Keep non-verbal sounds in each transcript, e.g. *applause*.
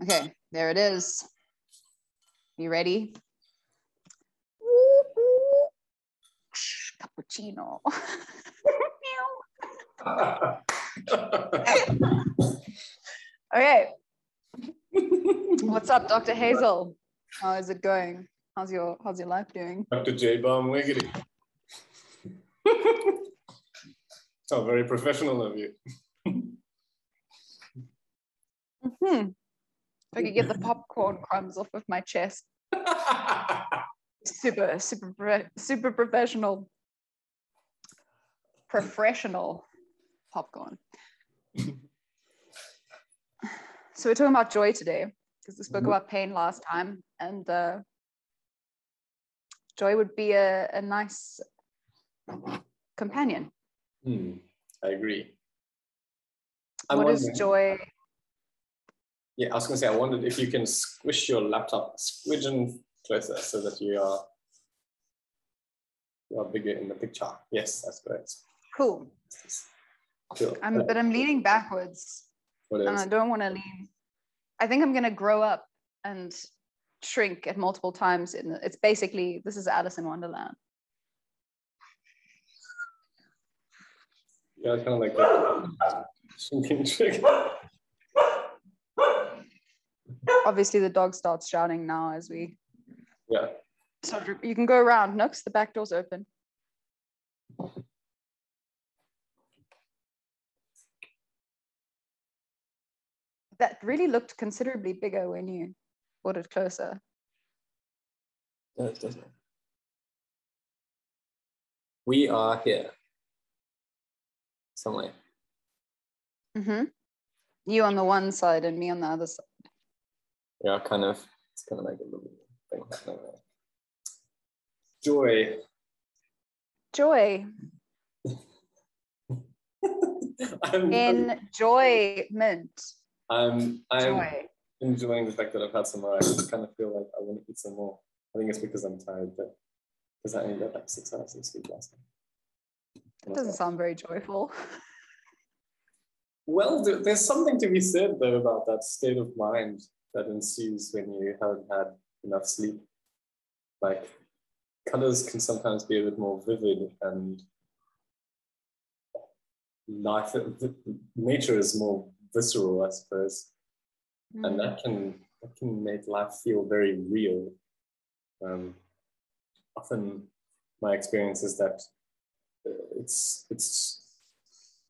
Okay, there it is. You ready? Cappuccino. *laughs* okay. *laughs* What's up, Dr. Hazel? How is it going? How's your how's your life doing? Dr. J Bomb Wiggity. *laughs* oh, very professional of you. Hmm. I could get the popcorn crumbs off of my chest. Super, super, super professional. Professional popcorn. so we're talking about joy today because we spoke Mhm. about pain last time, and uh, joy would be a, a nice companion. Hmm, I agree. i what is joy? Yeah, I was going to say, I wondered if you can squish your laptop, squidge in closer so that you are, you are bigger in the picture. Yes, that's correct. Cool. Cool. I'm, but I'm leaning backwards. What and? I don't want to lean. I think I'm gonna grow up and shrink at multiple times. In it's basically this is Alice in Wonderland. Yeah, kind of like that. *laughs* Shrinking trick. Obviously, the dog starts shouting now as we. Yeah. So you can go around. Nooks, the back door's open. That really looked considerably bigger when you brought it closer. Does, doesn't it? We are here. Somewhere. Mm hmm You on the one side and me on the other side. Yeah, kind of. It's kind of like a little thing happening there. Joy. Joy. *laughs* I'm, Enjoyment. I'm, I'm Joy. enjoying the fact that I've had some more. I just kind of feel like I want to eat some more. I think it's because I'm tired, but because I only got like six hours of sleep last night. That doesn't sound very joyful. *laughs* Well, there's something to be said though about that state of mind that ensues when you haven't had enough sleep. Like colors can sometimes be a bit more vivid and life, nature is more visceral, I suppose. and that can that can make life feel very real. Um, often, my experience is that it's it's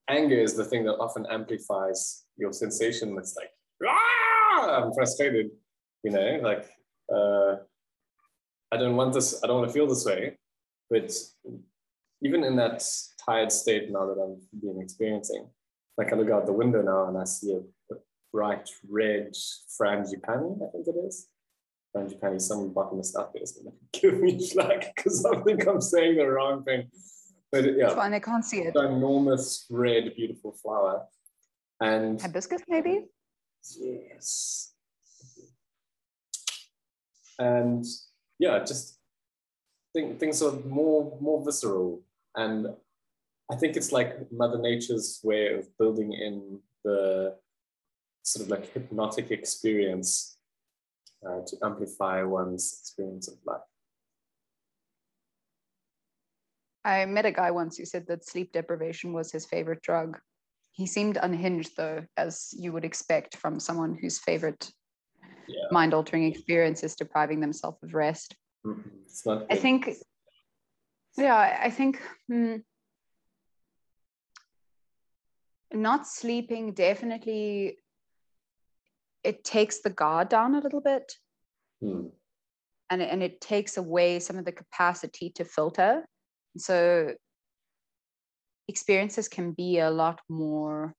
anger is the thing that often amplifies your sensation. It's like ah, I'm frustrated, you know, like uh, I don't want this. I don't want to feel this way. But even in that tired state now that I'm being experiencing, like I look out the window now and I see a, a bright red frangipani, I think it is. Frangipani, some botanist out there is going *laughs* to give me flack because I think I'm saying the wrong thing. But yeah, It's fine, they can't see it. enormous red, beautiful flower. And Hibiscus, maybe? Yes. And yeah, just think things are more more visceral. And I think it's like Mother Nature's way of building in the sort of like hypnotic experience uh, to amplify one's experience of life. I met a guy once who said that sleep deprivation was his favorite drug. He seemed unhinged, though, as you would expect from someone whose favorite Yeah. mind altering experience is depriving themselves of rest. Mhm. I think, yeah, I I think hmm, not sleeping definitely it takes the guard down a little bit Hmm. and and it takes away some of the capacity to filter. So experiences can be a lot more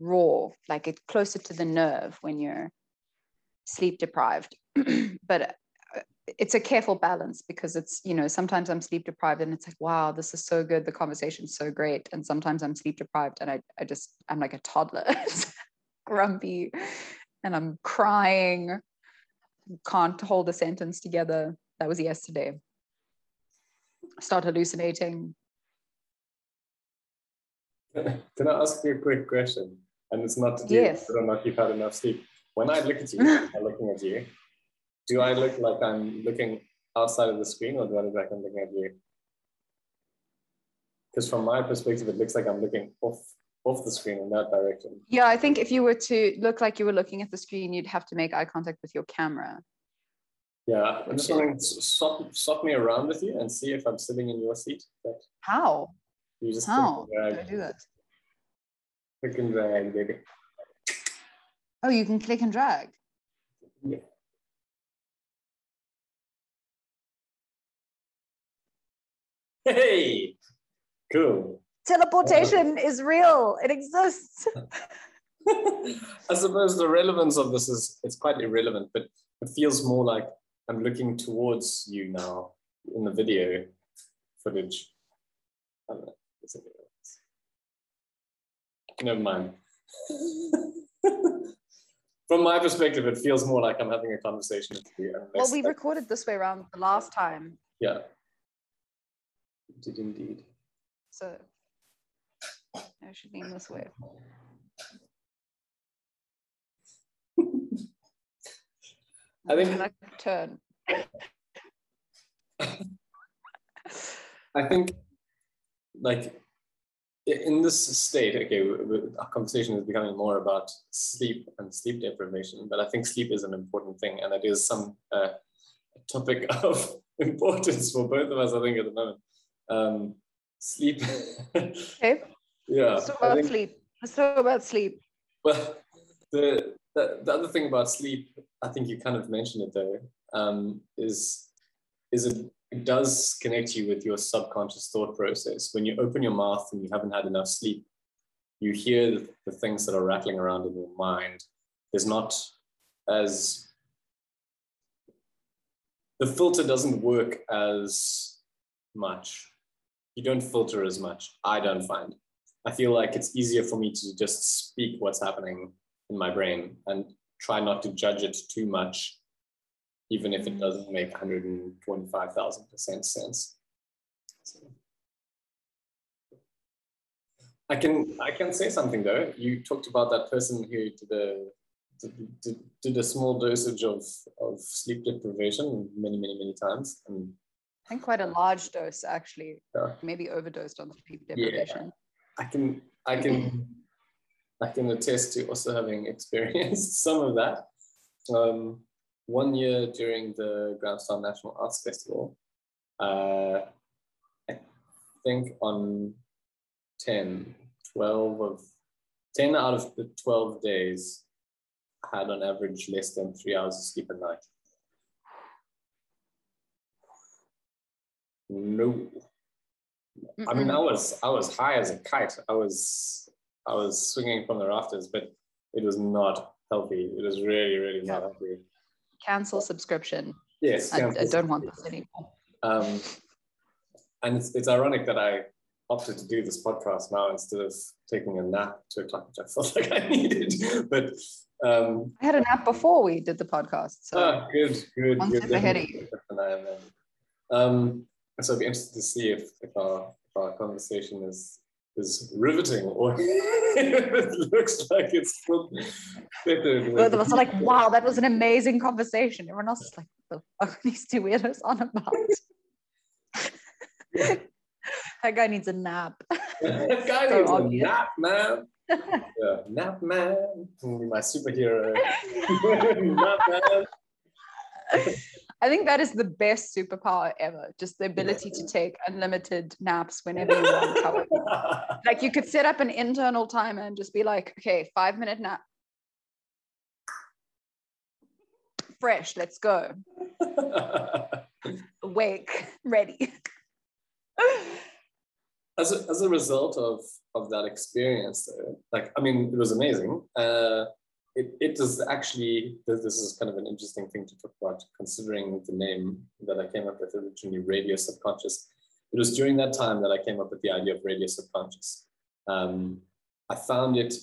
raw, like it closer to the nerve when you're sleep deprived. *clears throat* but uh, it's a careful balance because it's you know sometimes I'm sleep deprived and it's like wow this is so good the conversation's so great and sometimes I'm sleep deprived and I I just I'm like a toddler *laughs* grumpy and I'm crying can't hold a sentence together. That was yesterday. Start hallucinating. *laughs* Can I ask you a quick question? And it's not to do Yes. with whether or not you've had enough sleep. when I look at you, *laughs* I'm looking at you. Do I look like I'm looking outside of the screen, or do I look like I'm looking at you? Because from my perspective, it looks like I'm looking off off the screen in that direction. Yeah, I think if you were to look like you were looking at the screen, you'd have to make eye contact with your camera. Yeah, I'm just wondering, swap, swap me around with you and see if I'm sitting in your seat. But How? You just How click and do I do that? click and drag, baby. Oh, you can click and drag. Yeah. Hey, cool. Teleportation uh-huh. is real. It exists. *laughs* *laughs* I suppose the relevance of this is it's quite irrelevant, but it feels more like I'm looking towards you now in the video footage. Uh, I don't know. Is it relevance? Never mind. *laughs* From my perspective, it feels more like I'm having a conversation with you. Well, we recorded this way around the last time. yeah. Did indeed. So I should lean this way. I think- I turn? I think, like, in this state, okay, our conversation is becoming more about sleep and sleep deprivation, but I think sleep is an important thing, and it is some uh, topic *laughs* of importance for both of us, I think, at the moment. Um, sleep. Okay, *laughs* yeah. I about think- sleep. Talk about sleep. well, the, the the other thing about sleep, I think you kind of mentioned it though, um, is is it, it does connect you with your subconscious thought process. When you open your mouth and you haven't had enough sleep, you hear the, things that are rattling around in your mind. There's not as the filter doesn't work as much. You don't filter as much. I don't find. I feel like it's easier for me to just speak what's happening in my brain and try not to judge it too much, even if it doesn't make 125,000% sense. So, I can I can say something though. You talked about that person who did a did, did, did a small dosage of, of sleep deprivation many many many times, and I think quite a large dose, actually. Yeah. Maybe overdosed on the sleep deprivation Yeah. I can I can I can attest to also having *laughs* experienced some of that. Um, one year during the Grahamstown National Arts Festival, uh, I think on 10, 12 of 10 out of the 12 days, had on average less than three hours of sleep a night. No. I mean, I was I was high as a kite. I was I was swinging from the rafters, but it was not healthy. It was really, really not healthy. Cancel subscription. Yes, I, I don't want this anymore. Um, and it's, it's ironic that I opted to do this podcast now instead of taking a nap at two o'clock, which *laughs* I felt like I needed. But um, I had a nap before we did the podcast. So ah, good, good, One good. step ahead of you. Different than I am then. Um, and so I'd be interested to see if, if, our, if our conversation is is riveting or *laughs* it looks like it's fitted both of us are like, wow, that was an amazing conversation. Everyone else is like, the fuck are these two weirdos on about? *laughs* that guy needs a nap. *laughs* that guy So needs a nap, man. yeah, nap man. My superhero. nap man. I think that is the best superpower ever. Just the ability to take unlimited naps whenever you want. *laughs* Like you could set up an internal timer and just be like, okay, five minute nap. Fresh, let's go. *laughs* Awake, ready. as, a, as a result of, of that experience, though, like, I mean, it was amazing. Uh, it, it is actually, this, is kind of an interesting thing to talk about, considering the name that I came up with originally, Radio Subconscious. It was during that time that I came up with the idea of Radio Subconscious. Um, I found it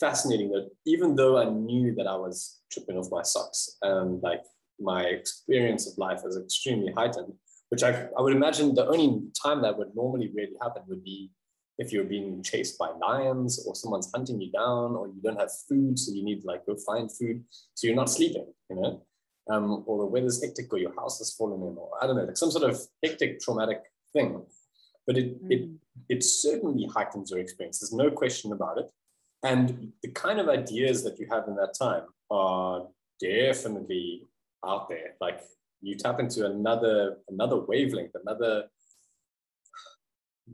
fascinating that even though I knew that I was tripping off my socks and like my experience of life was extremely heightened, which I, I would imagine the only time that would normally really happen would be if you're being chased by lions or someone's hunting you down or you don't have food so you need to like go find food so you're not sleeping you know? Um, or the weather's hectic or your house has fallen in or i don't know like some sort of hectic traumatic thing. But it mm. it it certainly heightens your experience there's no question about it. And the kind of ideas that you have in that time are definitely out there. Like you tap into another another wavelength another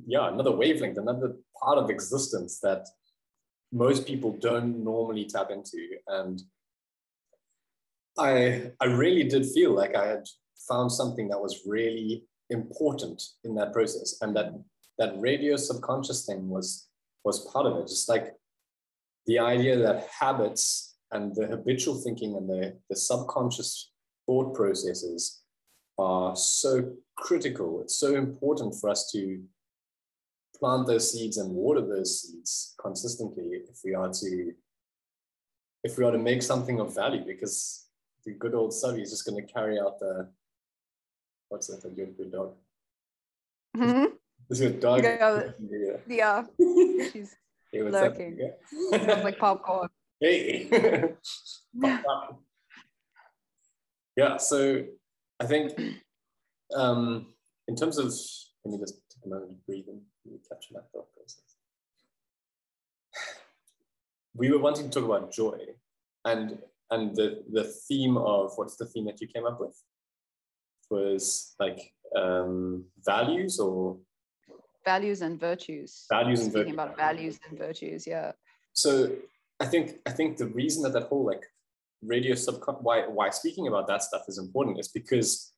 yeah, another wavelength, another part of existence that most people don't normally tap into. And I I really did feel like I had found something that was really important in that process. And that that radio subconscious thing was was part of it. Just like the idea that habits and the habitual thinking and the, the subconscious thought processes are so critical. It's so important for us to plant those seeds and water those seeds consistently if we are to if we are to make something of value because the good old Savi is just going to carry out the what's that a good good dog? Mm-hmm. is a dog? Yeah, yeah. *laughs* she's hey, lurking. Yeah. like popcorn. Hey. *laughs* Yeah so i think um in terms of let me just take a moment to breathe and capture that thought process. We were wanting to talk about joy and and the the theme of what's the theme that you came up with was like um, values or values and virtues. Values and virtues. about values and virtues, yeah. So I think I think the reason that that whole like radio subcon why why speaking about that stuff is important is because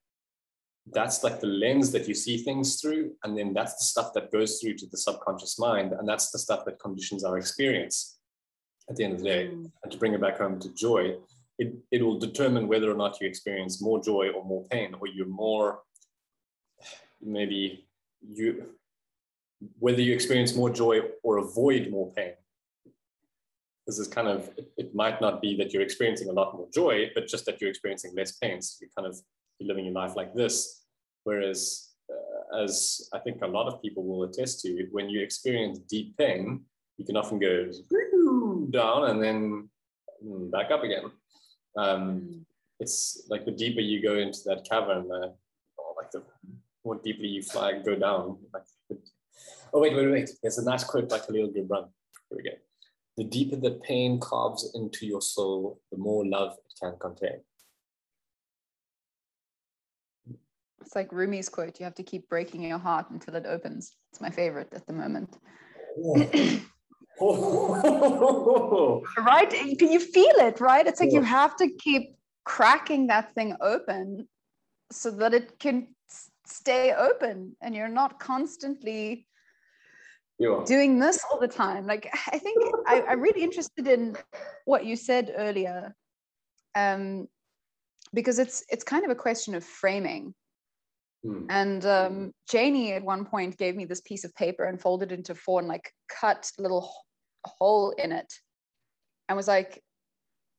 that's like the lens that you see things through and then that's the stuff that goes through to the subconscious mind and that's the stuff that conditions our experience at the end of the day. Mm. and to bring it back home to joy it, it will determine whether or not you experience more joy or more pain or you're more maybe you whether you experience more joy or avoid more pain. This is kind of it, it might not be that you're experiencing a lot more joy but just that you're experiencing less pain. So you kind of living your life like this. Whereas, uh, as I think a lot of people will attest to, when you experience deep pain, you can often go down and then mm, back up again. Um. It's like the deeper you go into that cavern, uh, or like the more deeply you fly, go down. Like oh wait, wait, wait! There's a nice quote by Khalil Gibran. Here we go. The deeper the pain carves into your soul, the more love it can contain. It's like Rumi's quote, you have to keep breaking your heart until it opens. It's my favorite at the moment. *laughs* right? Can you feel it, right? It's like you have to keep cracking that thing open so that it can stay open and you're not constantly doing this all the time. Like I think I, am really *laughs* interested in what you said earlier. Um, because it's it's kind of a question of framing Hmm. And um, Janie at one point gave me this piece of paper and folded it into four and like cut a little hole in it and was like,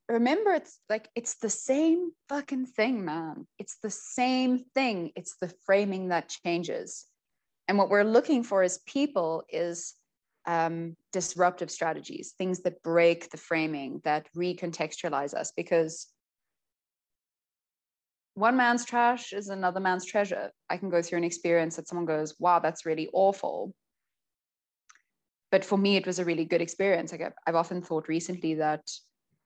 remember, it's like, it's the same fucking thing, man. It's the same thing. It's the framing that changes. And what we're looking for as people is um, disruptive strategies, things that break the framing, that recontextualize us, because one man's trash is another man's treasure. I can go through an experience that someone goes, wow, that's really awful. But for me, it was a really good experience. Like I've, I've often thought recently that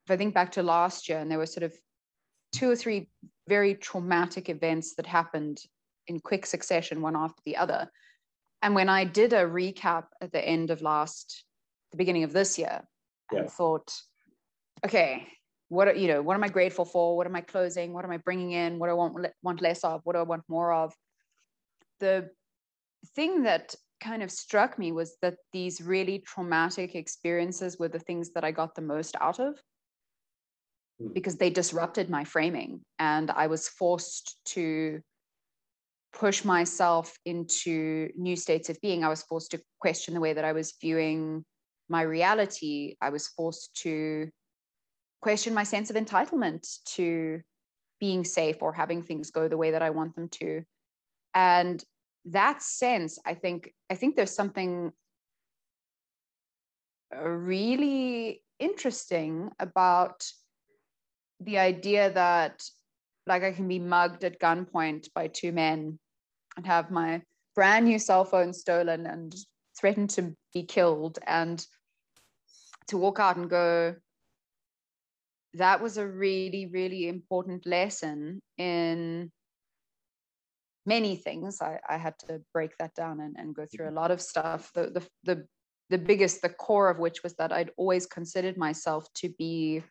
if I think back to last year and there were sort of two or three very traumatic events that happened in quick succession, one after the other. And when I did a recap at the end of last, the beginning of this year, yeah. and thought, okay, what are, you know what am i grateful for? What am i closing? What am i bringing in? What do i want want less of? What do i want more of? The thing that kind of struck me was that these really traumatic experiences were the things that i got the most out of hmm. because they disrupted my framing and i was forced to push myself into new states of being. I was forced to question the way that i was viewing my reality. I was forced to question my sense of entitlement to being safe or having things go the way that I want them to. And that sense, I think, I think there's something uh, really interesting about the idea that like I can be mugged at gunpoint by two men and have my brand new cell phone stolen and threatened to be killed and to walk out and go that was a really really important lesson in many things. I, I had to break that down and, and go through a lot of stuff. The, the the the biggest the core of which was that i'd always considered myself to be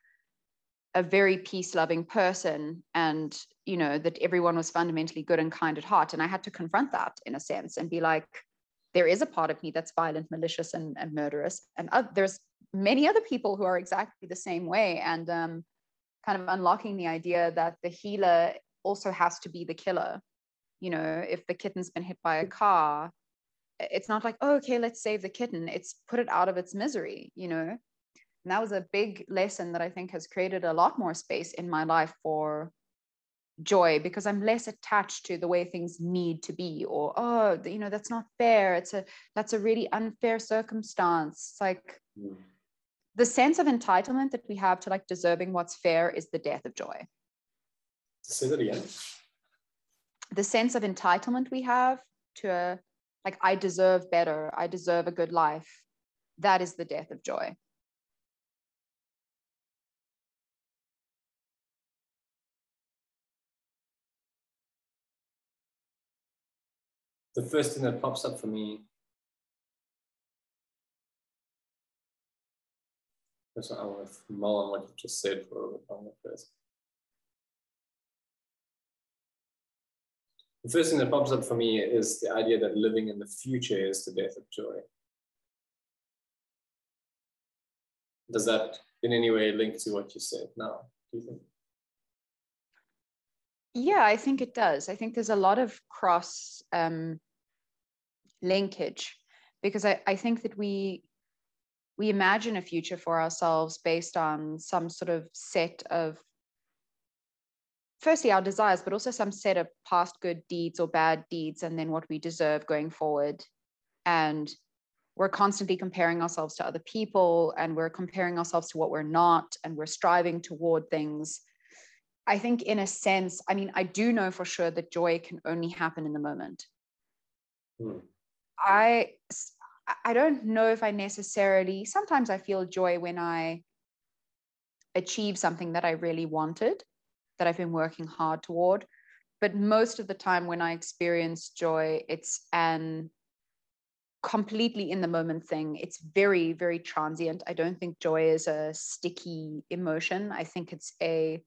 a very peace loving person and you know that everyone was fundamentally good and kind at heart. And i had to confront that in a sense and be like there is a part of me that's violent malicious and, and murderous and uh, there's many other people who are exactly the same way and um, kind of unlocking the idea that the healer also has to be the killer you know if the kitten's been hit by a car it's not like oh, okay let's save the kitten it's put it out of its misery you know and that was a big lesson that I think has created a lot more space in my life for joy because I'm less attached to the way things need to be or, oh, you know, that's not fair. It's a, that's a really unfair circumstance. It's like mm. The sense of entitlement that we have to like deserving what's fair is the death of joy. Say that again. The sense of entitlement we have to a, like, I deserve better. I deserve a good life. That is the death of joy. the first thing that pops up for me What I want to mull on what you just said for a bit first. The first thing that pops up for me is the idea that living in the future is the death of joy. Does that in any way link to what you said now, do you think? Yeah, I think it does. I think there's a lot of cross um, linkage because I, I think that we we imagine a future for ourselves based on some sort of set of firstly our desires but also some set of past good deeds or bad deeds and then what we deserve going forward. And we're constantly comparing ourselves to other people and we're comparing ourselves to what we're not and we're striving toward things. I think in a sense i mean i do know for sure that joy can only happen in the moment. Hmm. I I don't know if I necessarily sometimes I feel joy when I achieve something that I really wanted, that I've been working hard toward. But most of the time when I experience joy, it's an completely in the moment thing. It's very, very transient. I don't think joy is a sticky emotion. I think it's a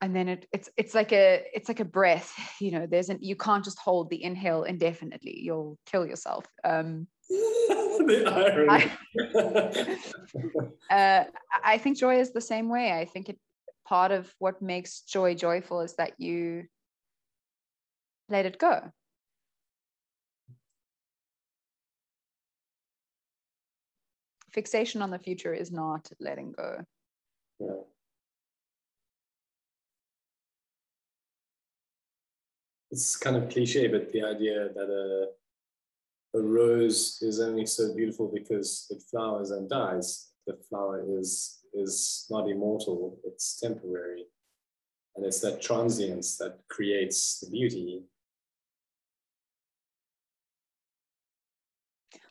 and then it, it's it's like a it's like a breath *laughs* you know there's an you can't just hold the inhale indefinitely. You'll kill yourself. Um *laughs* the irony. I, uh, I think joy is the same way. I think it part of what makes joy joyful is that you let it go. Fixation on the future is not letting go. Yeah. It's kind of cliche, but the idea that a, a rose is only so beautiful because it flowers and dies. The flower is is not immortal; it's temporary, and it's that transience that creates the beauty.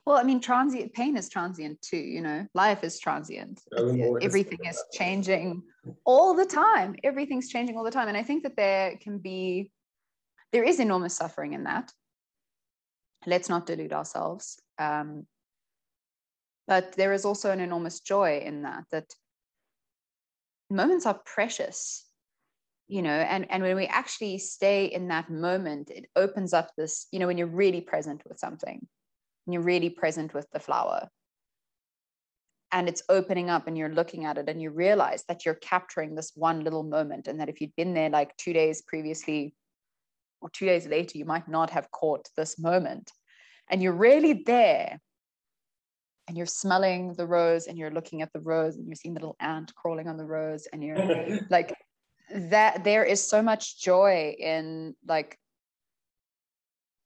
Well, I mean, transient pain is transient too. You know, life is transient. Everything is changing all the time. Everything's changing all the time, and I think that there can be there is enormous suffering in that. Let's not delude ourselves. Um, but there is also an enormous joy in that, that moments are precious, you know, and, and when we actually stay in that moment, it opens up this, you know, when you're really present with something, when you're really present with the flower, and it's opening up and you're looking at it and you realize that you're capturing this one little moment and that if you'd been there like two days previously or two days later, you might not have caught this moment. And you're really there. And you're smelling the rose and you're looking at the rose and you're seeing the little ant crawling on the rose. And you're *laughs* like, that there is so much joy in like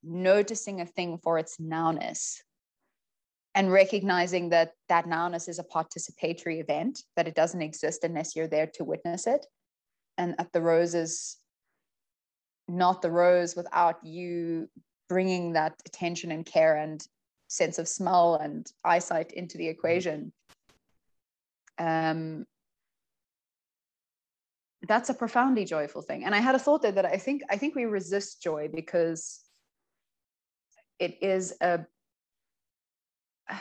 noticing a thing for its nowness and recognizing that that nowness is a participatory event that it doesn't exist unless you're there to witness it and that the rose is not the rose without you bringing that attention and care and sense of smell and eyesight into the equation. Um, that's a profoundly joyful thing. And i had a thought there that i think i think we resist joy because it is a *sighs*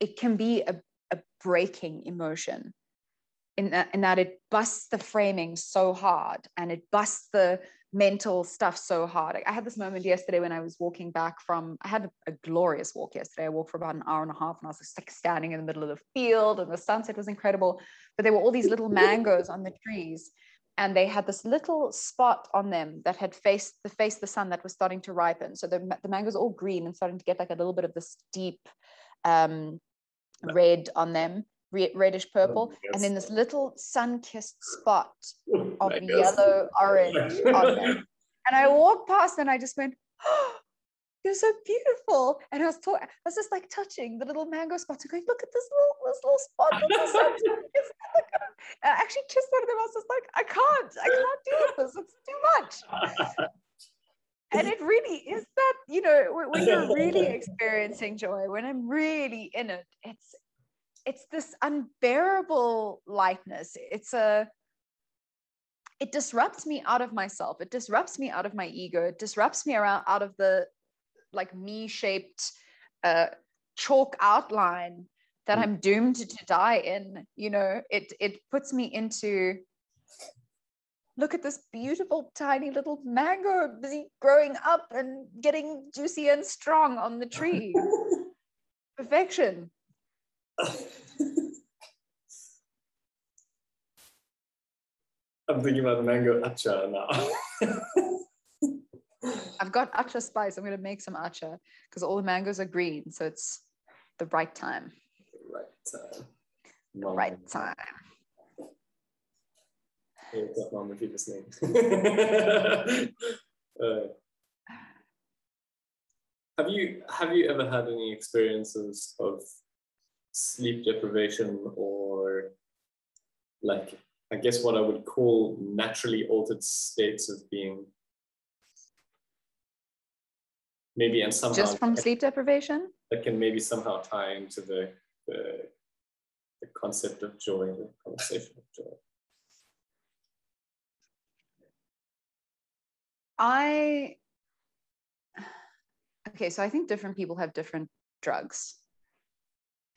it can be a, a breaking emotion in that, in that it busts the framing so hard and it busts the mental stuff so hard. I had this moment yesterday when I was walking back from, I had a, glorious walk yesterday. I walked for about an hour and a half and I was just like standing in the middle of the field and the sunset was incredible. But there were all these little mangoes on the trees and they had this little spot on them that had faced the face the sun that was starting to ripen. So the, the mangoes all green and starting to get like a little bit of this deep um, red on them reddish purple, oh, and then this little sun-kissed *laughs* spot oh, of yellow orange *laughs* on them. And I walked past and I just went, oh, *gasps* you're so beautiful. And I was I was just like touching the little mango spots and going, look at this little this little spot the *laughs* And I actually kissed one of them. I was just like, I can't, I can't deal with this. It's too much. and it really is that you know when you're really experiencing joy when i'm really in it it's it's this unbearable lightness. It's a it disrupts me out of myself. It disrupts me out of my ego. It disrupts me around out of the like me shaped uh, chalk outline that mm. i'm doomed to die in you know? It it puts me into look at this beautiful tiny little mango busy growing up and getting juicy and strong on the tree. *laughs* Perfection I'm thinking about mango acha now. I've got acha spice. I'm going to make some acha because all the mangoes are green. So it's the right time. The right time. The right time. Hey, What's up, mom repeat this name? *laughs* uh, have you have you ever had any experiences of sleep deprivation or like I guess what I would call naturally altered states of being. Maybe and somehow just from sleep deprivation that can maybe somehow tie into the the, the concept of joy, the conversation of joy. I okay, so I think different people have different drugs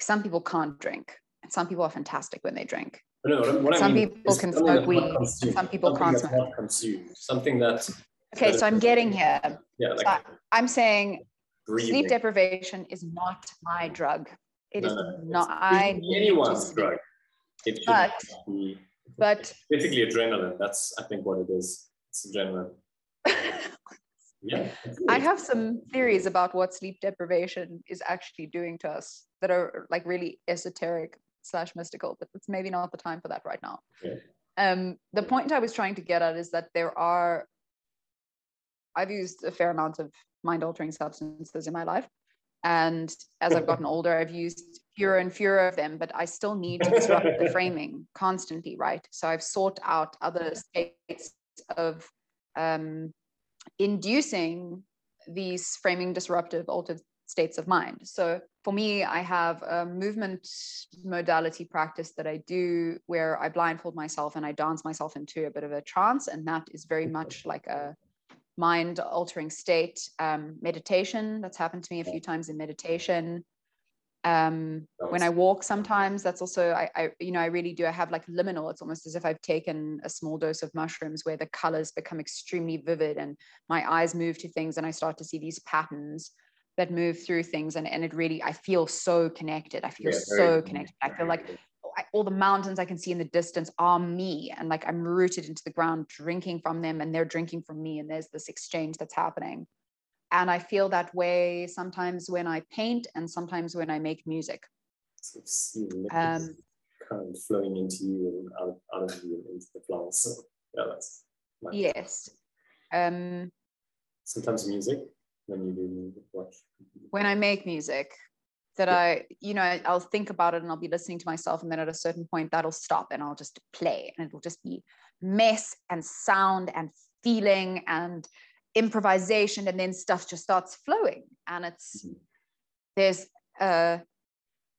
some people can't drink and some people are fantastic when they drink. No, what some I mean people can smoke weed some people something can't smoke consumed something that okay so i'm getting here. Yeah like so I'm saying breathing. sleep deprivation is not my drug. It no, is no, not i anyone's drug. It but, be, but basically adrenaline that's i think what it is. It's adrenaline *laughs* yeah i have some theories about what sleep deprivation is actually doing to us that are like really esoteric slash mystical, but it's maybe not the time for that right now. Yeah. Um, the point I was trying to get at is that there are, I've used a fair amount of mind altering substances in my life. And as I've gotten *laughs* older, I've used fewer and fewer of them, but I still need to disrupt the *laughs* framing constantly, right? So I've sought out other states of um, inducing these framing disruptive altered states of mind. So for me, I have a movement modality practice that I do where I blindfold myself and I dance myself into a bit of a trance. And that is very much like a mind altering state. Um, meditation, that's happened to me a few times in meditation. Um, when I walk sometimes, that's also, I, I, you know, I really do. I have like liminal, it's almost as if I've taken a small dose of mushrooms where the colors become extremely vivid and my eyes move to things and I start to see these patterns that move through things and, and it really i feel so connected i feel yeah, so connected i feel like I, all the mountains i can see in the distance are me and like i'm rooted into the ground drinking from them and they're drinking from me and there's this exchange that's happening and i feel that way sometimes when i paint and sometimes when i make music. So um, kind of flowing into you and out, out of you into the flowers. So yeah that's yes. Um sometimes music when you do watch when i make music that I, you know, I'll think about it and I'll be listening to myself. And then at a certain point, that'll stop and I'll just play and it'll just be mess and sound and feeling and improvisation. And then stuff just starts flowing. And it's, mm-hmm. there's a,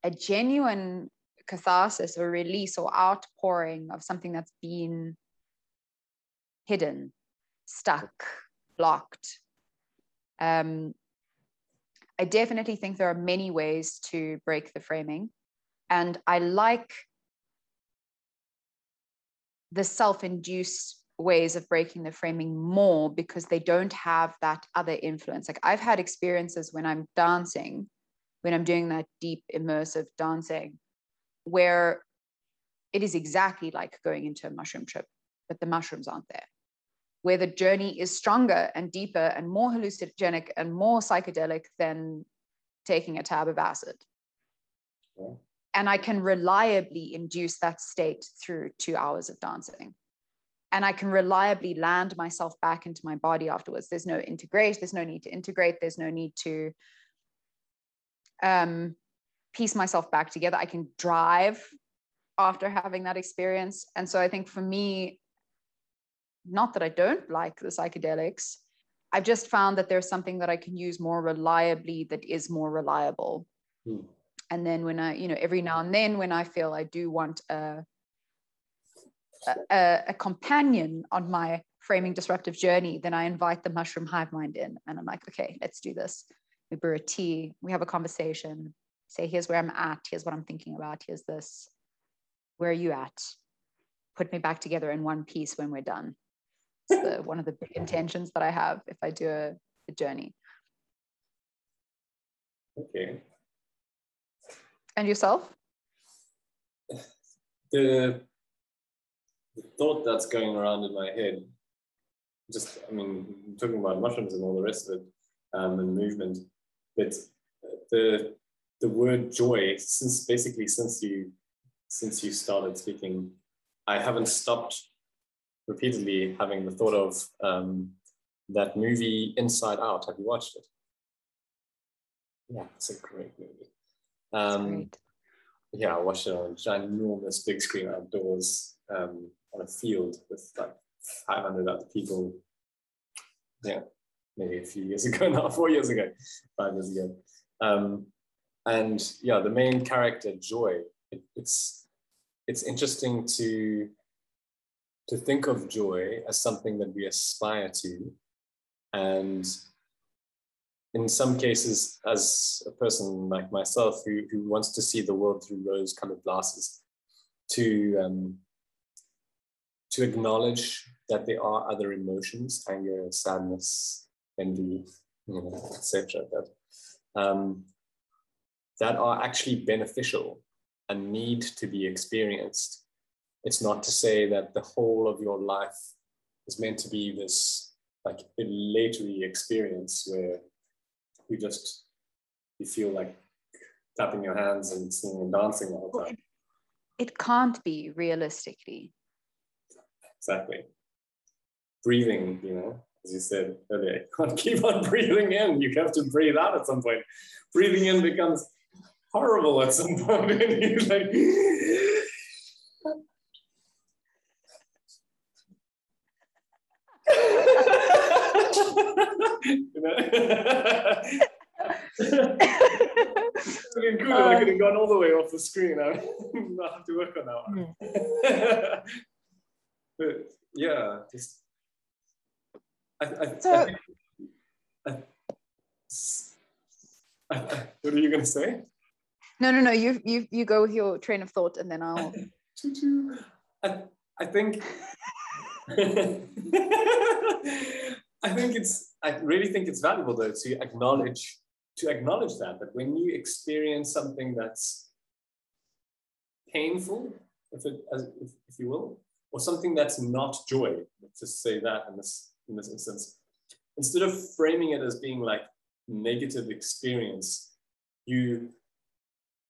a genuine catharsis or release or outpouring of something that's been hidden, stuck, blocked. Um, I definitely think there are many ways to break the framing. And I like the self induced ways of breaking the framing more because they don't have that other influence. Like I've had experiences when I'm dancing, when I'm doing that deep immersive dancing, where it is exactly like going into a mushroom trip, but the mushrooms aren't there where the journey is stronger and deeper and more hallucinogenic and more psychedelic than taking a tab of acid. Yeah. And I can reliably induce that state through two hours of dancing. And I can reliably land myself back into my body afterwards. There's no integrate, there's no need to integrate, there's no need to um, piece myself back together. I can drive after having that experience. And so I think for me, not that I don't like the psychedelics. I've just found that there's something that I can use more reliably that is more reliable. Hmm. And then when I, you know, every now and then when I feel I do want a, a, a companion on my framing disruptive journey, then I invite the mushroom hive mind in and I'm like, okay, let's do this. We brew a tea, we have a conversation, say, here's where I'm at, here's what I'm thinking about, here's this. Where are you at? Put me back together in one piece when we're done It's the, *laughs* one of the big intentions that I have if I do a, a journey. Okay. And yourself? The, the thought that's going around in my head, just, I mean, talking about mushrooms and all the rest of it, um, and movement, but the the word joy, since basically since you since you started speaking, I haven't stopped repeatedly having the thought of um, that movie Inside Out. Have you watched it? Yeah, it's a great movie. Um, great. Yeah, I watched it on a ginormous big screen outdoors um, on a field with like 500 other people. Yeah, maybe a few years *laughs* ago now, four years ago, five years ago. Um, and yeah, the main character, Joy, it, it's it's interesting to to think of joy as something that we aspire to. And in some cases, as a person like myself who, who wants to see the world through rose colored glasses, to, um, to acknowledge that there are other emotions, anger, sadness, envy, you know, etc. That, um, that are actually beneficial and need to be experienced it's not to say that the whole of your life is meant to be this like elatory experience where you just you feel like clapping your hands and singing and dancing all the time. It can't be realistically. Exactly. Breathing, you know, as you said earlier, *laughs* you can't keep on breathing in. You have to breathe out at some point. Breathing in becomes horrible at some *laughs* point. and you're like *laughs* been cool um, I could have gone all the way off the screen. I *laughs* have to work on that one. Hmm. *laughs* but yeah, just I, I, so, I, what are you going to say? No, no, no. You you you go with your train of thought, and then I'll. *laughs* I, I think. I think it's, I really think it's valuable though to acknowledge, to acknowledge that, that when you experience something that's painful, if, it, as, if, if you will, or something that's not joy, let's just say that in this, in this instance, instead of framing it as being like negative experience, you,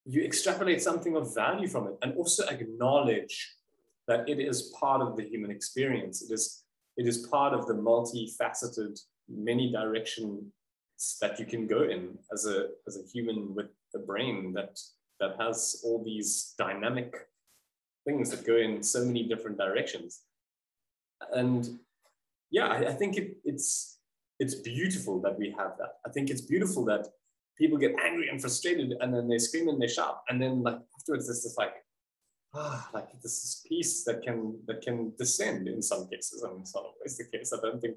you extrapolate something of value from it and also acknowledge that it is part of the human experience. It is it is part of the multifaceted, many direction that you can go in as a as a human with a brain that that has all these dynamic things that go in so many different directions. And yeah i, I think it, it's it's beautiful that we have that. I think it's beautiful that people get angry and frustrated and then they scream and they shout. And then like afterwards it's just like ah like this is peace that can that can descend in some cases. I mean, it's not always the case. I don't think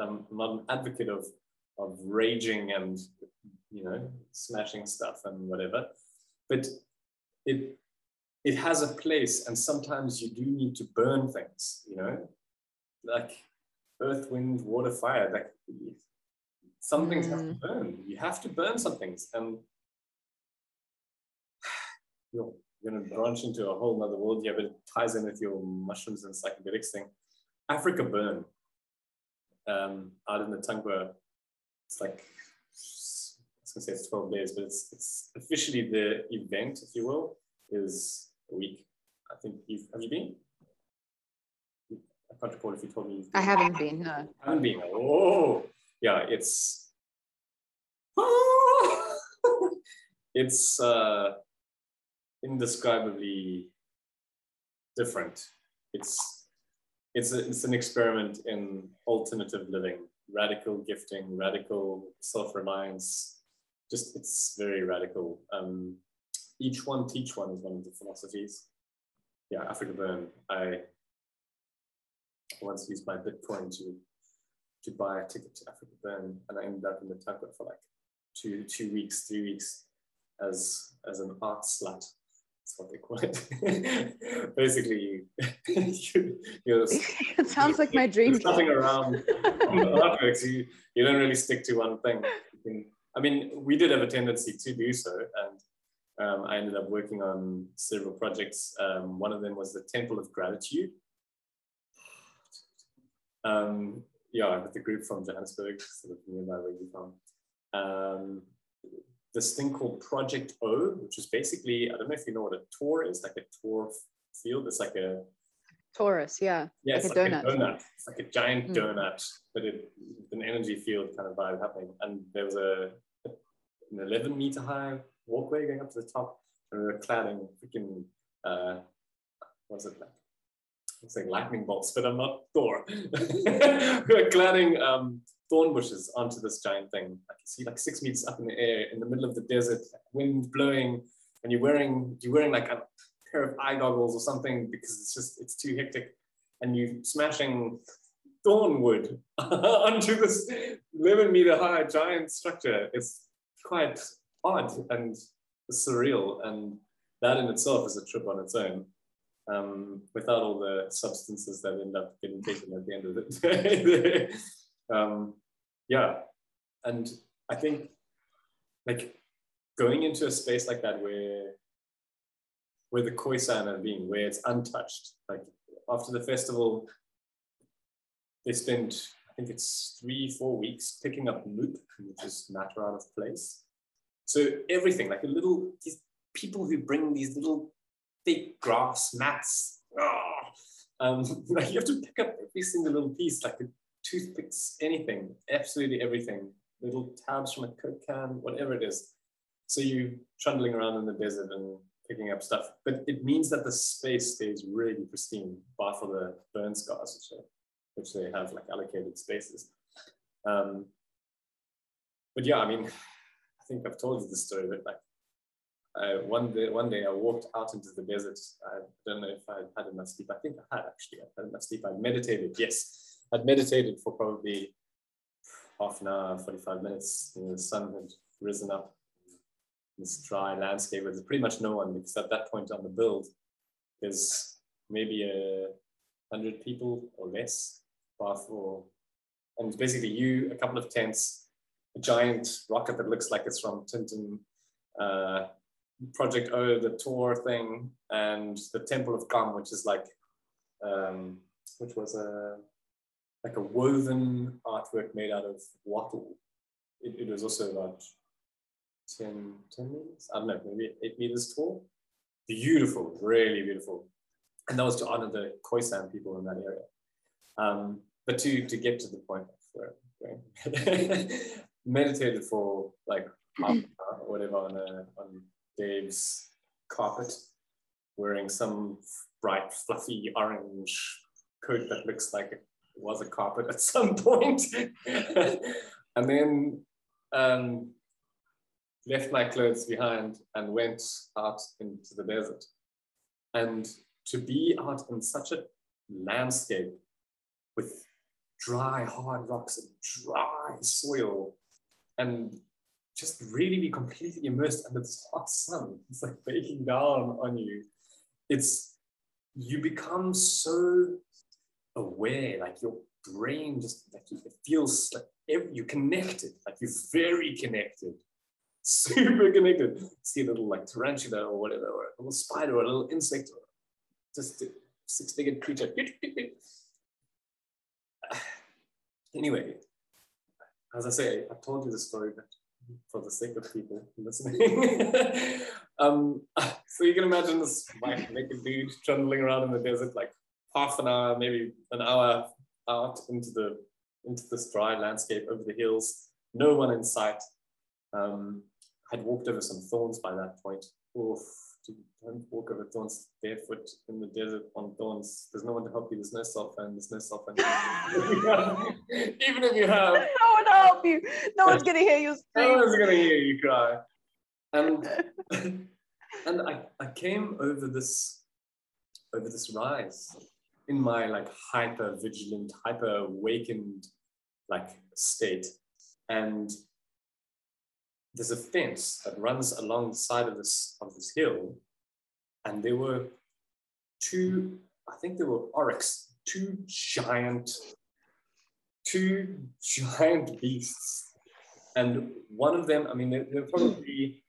um, i'm not an advocate of of raging and you know smashing stuff and whatever but it it has a place and sometimes you do need to burn things you know like earth wind water fire like some things mm. have to mm. burn you have to burn some things and *sighs* you're going to branch into a whole other world yeah but it ties in with your mushrooms and psychedelics thing AfrikaBurn um, out in the Tankwa it's like I was gonna say it's 12 days, but it's it's officially the event, if you will, is a week. I think you've have you been? I can't recall if you told me. I haven't been. No. I haven't been. Oh, yeah. It's *laughs* it's uh, indescribably different. It's it's a, it's an experiment in alternative living radical gifting, radical self-reliance. Just it's very radical. Um, each one teach one is one of the philosophies. Yeah, AfrikaBurn. I once used my Bitcoin to to buy a ticket to Africa Burn, and I ended up in the Tankwa for like two two weeks, three weeks as as an art slut. That's what they call it. Basically, you, *laughs* *laughs* it sounds like my dream. Nothing around *laughs* artworks. You, you don't really stick to one thing. Can, I mean, we did have a tendency to do so, and um, I ended up working on several projects. Um, one of them was the Temple of Gratitude. Um, yeah, with the group from Johannesburg, sort of nearby where you're from. This thing called Project O, which is basically, I don't know if you know what a Tor is, like a Tor field. It's like a torus, yeah. Yeah, like it's like donut. a donut. It's like a giant mm. donut, but it, an energy field kind of vibe happening. And there was a an 11 meter high walkway going up to the top, and we were cladding freaking uh, what's it like? Like lightning bolts, but I'm not Thor. *laughs* We're cladding um, thorn bushes onto this giant thing. Like you see, like six meters up in the air, in the middle of the desert, wind blowing, and you're wearing you're wearing like a pair of eye goggles or something because it's just it's too hectic, and you're smashing thorn wood *laughs* onto this 11 meter high giant structure. It's quite odd and surreal, and that in itself is a trip on its own. Um, without all the substances that end up getting taken at the end of the *laughs* day um, yeah. And i think like going into a space like that where where the khoisan have been where it's untouched like after the festival they spend i think it's three four weeks picking up MOOP which is matter out of place. So everything like a little these people who bring these little thick grass mats oh, um, *laughs* like you have to pick up every single little piece like the toothpicks, anything, absolutely everything, little tabs from a Coke can, whatever it is. So you're trundling around in the desert and picking up stuff, but it means that the space stays really pristine, bar for the burn scars, which, are, which they have like allocated spaces. Um, but yeah, I mean, *sighs* I think I've told you the story, but like uh, one day, one day I walked out into the desert. I don't know if I had enough sleep. I think I had actually. I had enough sleep. I meditated. Yes, I'd meditated for probably half an hour, 45 minutes. You know, the sun had risen up this dry landscape there's pretty much no one because at that point on the build, there's maybe a hundred people or less, or and it's basically you, a couple of tents, a giant rocket that looks like it's from Tintin, uh, Project O, the tour thing, and the Temple of Kam, which is like, um, which was a like a woven artwork made out of wattle. It, it was also about 10, 10 meters, I don't know, maybe eight meters tall. Beautiful, really beautiful. And that was to honor the Khoisan people in that area. Um, but to, to get to the point where *laughs* meditated for like half an hour or whatever on, a, on Dave's carpet, wearing some bright, fluffy orange coat that looks like it was a carpet at *laughs* some point. and then um, left my clothes behind and went out into the desert. And to be out in such a landscape with dry, hard rocks and dry soil and just really be completely immersed under this hot sun. It's like baking down on you. It's you become so aware, like your brain just like it feels like every, you're connected, like you're very connected, *laughs* super connected. See a little like tarantula or whatever, or a little spider or a little insect, or just a six-legged creature. *sighs* anyway, as I say, I told you the story, but for the sake of people listening. *laughs* um, *laughs* so you can imagine this like naked dude trundling around in the desert, like half an hour, maybe an hour out into the into this dry landscape over the hills, no one in sight. Um, I'd walked over some thorns by that point. Oof, don't walk over thorns barefoot in the desert on thorns. There's no one to help you. There's no cell phone. There's no cell phone. *laughs* *laughs* Even if you have, no one to help you. No one's gonna hear you scream. *laughs* No one's gonna hear you cry. And and I, I came over this over this rise in my like hyper vigilant, hyper awakened like state. And there's a fence that runs along the side of this of this hill, and there were two, I think there were oryx, two giant, two *laughs* giant beasts, and one of them, I mean, they're, they're probably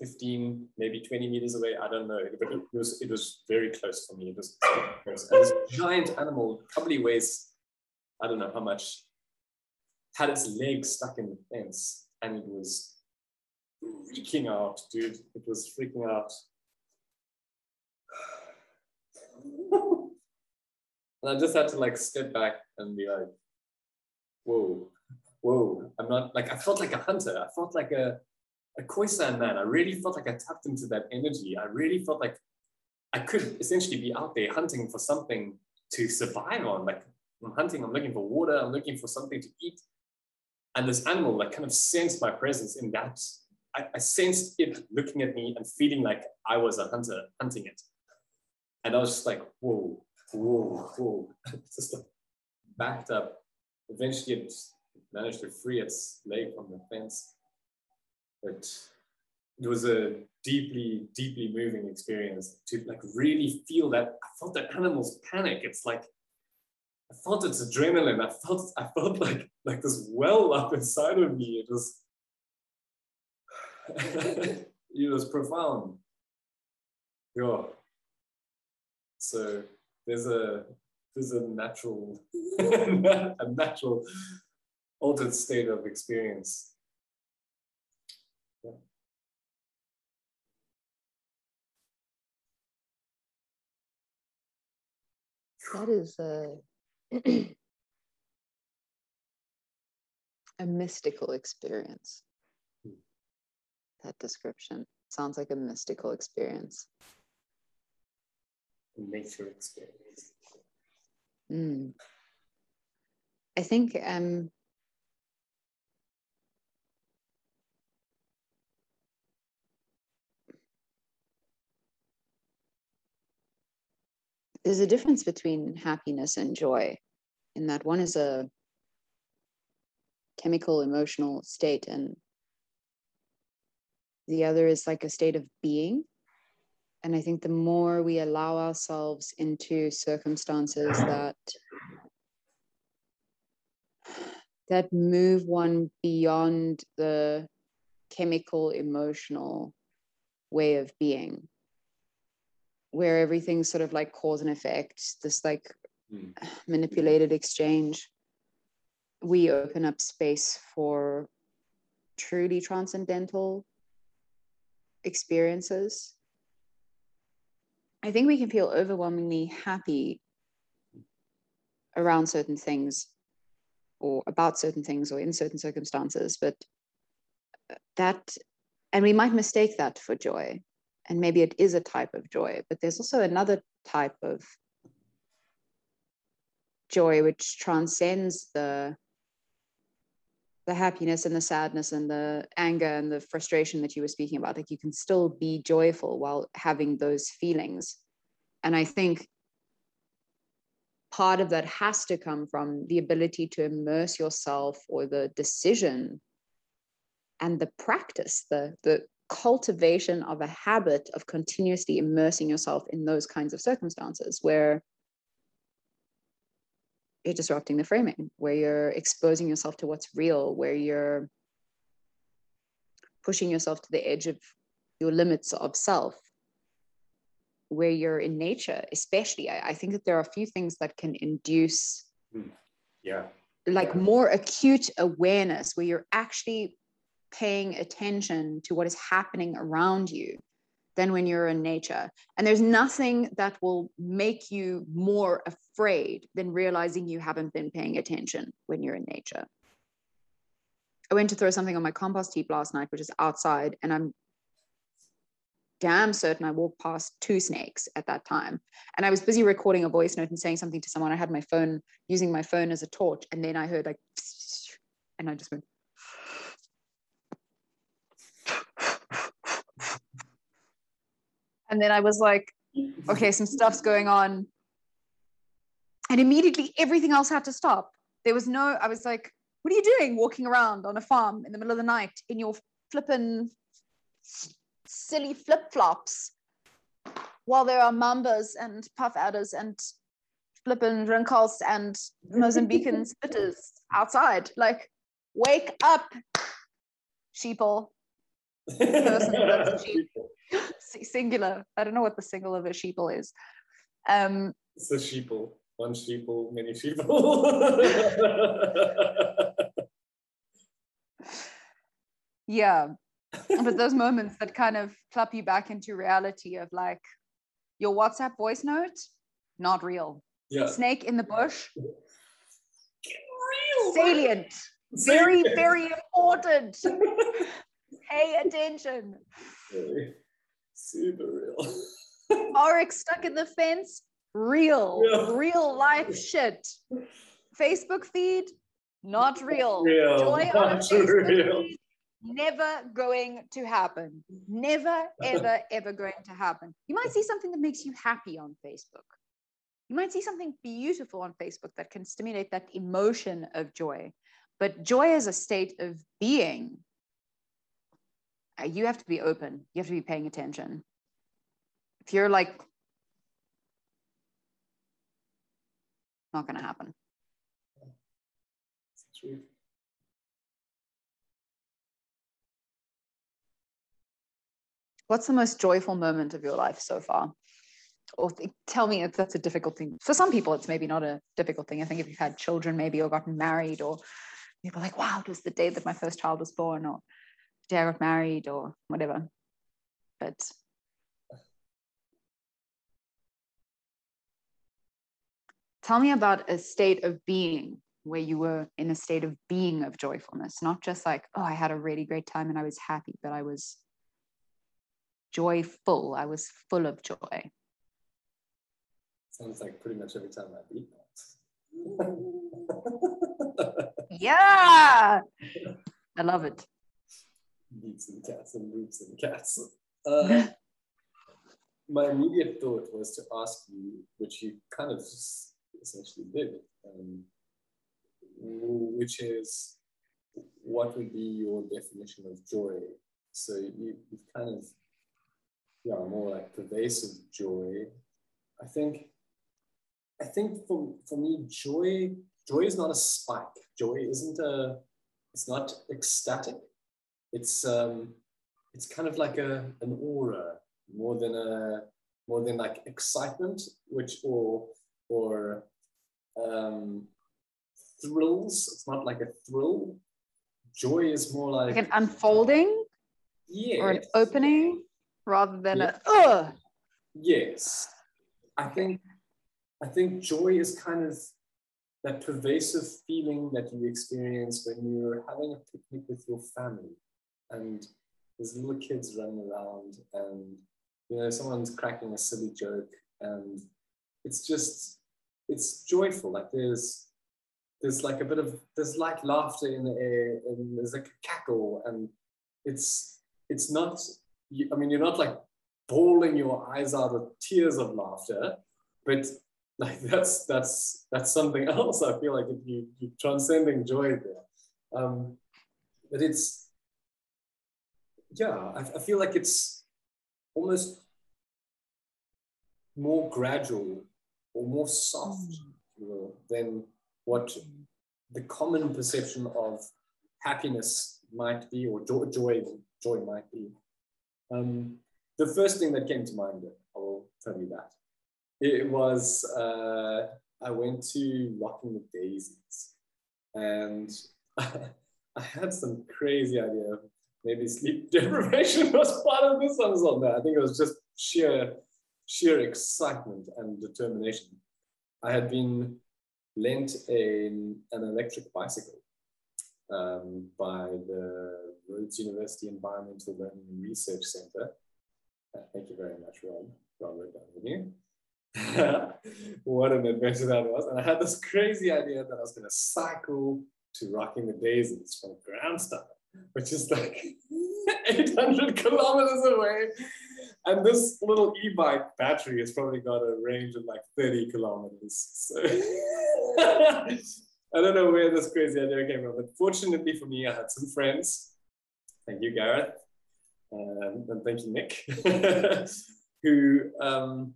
15, maybe 20 meters away. I don't know, but it was it was very close for me. It was close. And this giant animal probably weighs, I don't know how much, had its leg stuck in the fence, and it was freaking out, dude. It was freaking out. *sighs* and I just had to like step back and be like, whoa, whoa. I'm not like I felt like a hunter. I felt like a a Khoisan man. I really felt like I tapped into that energy. I really felt like I could essentially be out there hunting for something to survive on. Like I'm hunting, I'm looking for water, I'm looking for something to eat. And this animal like kind of sensed my presence in that. I, I sensed it looking at me and feeling like I was a hunter hunting it. And I was just like, whoa, whoa, whoa. *laughs* just like backed up. Eventually it managed to free its leg from the fence but it was a deeply, deeply moving experience to like really feel that. I felt that animal's panic. It's like I felt its adrenaline. I felt I felt like like this well up inside of me. It was *laughs* it was profound. Yeah. So there's a there's a natural *laughs* a natural altered state of experience That is a a mystical experience. That description sounds like a mystical experience. Nature experience. Mm. I think um, there's a difference between happiness and joy in that one is a chemical emotional state and the other is like a state of being. And i think the more we allow ourselves into circumstances *clears throat* that that move one beyond the chemical emotional way of being where everything's sort of like cause and effect, this like mm. *sighs* manipulated exchange, we open up space for truly transcendental experiences. I think we can feel overwhelmingly happy around certain things or about certain things or in certain circumstances but that and we might mistake that for joy and maybe it is a type of joy but there's also another type of joy which transcends the the happiness and the sadness and the anger and the frustration that you were speaking about like you can still be joyful while having those feelings. And i think part of that has to come from the ability to immerse yourself or the decision and the practice the the cultivation of a habit of continuously immersing yourself in those kinds of circumstances where you're disrupting the framing, where you're exposing yourself to what's real, where you're pushing yourself to the edge of your limits of self, where you're in nature, especially. I, I think that there are a few things that can induce hmm. yeah like yeah. more acute awareness where you're actually paying attention to what is happening around you than when you're in nature. And there's nothing that will make you more afraid than realizing you haven't been paying attention when you're in nature. I went to throw something on my compost heap last night, which is outside, and I'm damn certain I walked past two snakes at that time. And I was busy recording a voice note and saying something to someone. I had my phone using my phone as a torch, and then I heard like, *tsk* and I just went, And then I was like, okay, some stuff's going on. And immediately everything else had to stop. There was no, I was like, what are you doing walking around on a farm in the middle of the night in your flippin' silly flip flops while there are mambas and puff adders and flippin' rinkhals and Mozambican *laughs* spitters outside? Like, wake up, sheeple. *laughs* Person that's a sheep singular. I don't know what the single of a sheeple is. Um, it's a sheeple. One sheeple, many sheeple. *laughs* yeah. But those moments that kind of clap you back into reality of like your WhatsApp voice note, not real. Yeah. Snake in the bush. Real. Salient. Very, very important. *laughs* Pay attention. Super real. *laughs* Oryx stuck in the fence, real, yeah. real life shit. Facebook feed, not real. real. Joy on Facebook real. feed, never going to happen. Never, *laughs* ever, ever going to happen. You might see something that makes you happy on Facebook. You might see something beautiful on Facebook that can stimulate that emotion of joy. But joy is a state of being you have to be open. You have to be paying attention. If you're like, not going to happen. What's the most joyful moment of your life so far? Or th- tell me if that's a difficult thing. For some people, it's maybe not a difficult thing. I think if you've had children, maybe, or gotten married, or people like, wow, it was the day that my first child was born, or day I got married or whatever. But tell me about a state of being where you were in a state of being of joyfulness, not just like, oh, I had a really great time and I was happy, but I was joyful. I was full of joy. Sounds like pretty much every time I beat *laughs* yeah. I love it beats and cats and roots and cats. Uh, *laughs* my immediate thought was to ask you, which you kind of essentially did, um, which is what would be your definition of joy? So you, you've kind of, yeah, more like pervasive joy. I think, I think for, for me, joy, joy is not a spike. Joy isn't a, it's not ecstatic it's um, it's kind of like a an aura more than a more than like excitement, which or or um, thrills. It's not like a thrill. Joy is more like, like an unfolding, yeah, or an opening rather than yeah. a ugh. Yes, I think I think joy is kind of that pervasive feeling that you experience when you're having a picnic with your family and there's little kids running around and you know someone's cracking a silly joke and it's just it's joyful. Like there's there's like a bit of there's like laughter in the air and there's like a cackle and it's it's not i mean you're not like bawling your eyes out with tears of laughter but like *laughs* that's that's that's something *laughs* else i feel like if you you transcending joy there. Um but it's yeah I, I feel like it's almost more gradual or more soft mm. than what the common perception of happiness might be or joy joy, joy might be um, the first thing that came to mind i will tell you that it was uh, I went to Rocking the Daisies, and *laughs* I had some crazy idea. Maybe sleep *laughs* deprivation was part of this one as well. No, I think it was just sheer sheer excitement and determination. I had been lent a, an electric bicycle um, by the Rhodes University Environmental Learning Research Center. Uh, thank you very much, Rob. Robert you. *laughs* what an adventure that was. And I had this crazy idea that I was going to cycle to Rocking the Daisies from Grahamstown, which is like *laughs* 800 kilometers away. And this little e bike battery has probably got a range of like 30 kilometers. So *laughs* I don't know where this crazy idea came from, but fortunately for me, I had some friends. Thank you, Gareth. Um, and thank you, Nick, *laughs* who um,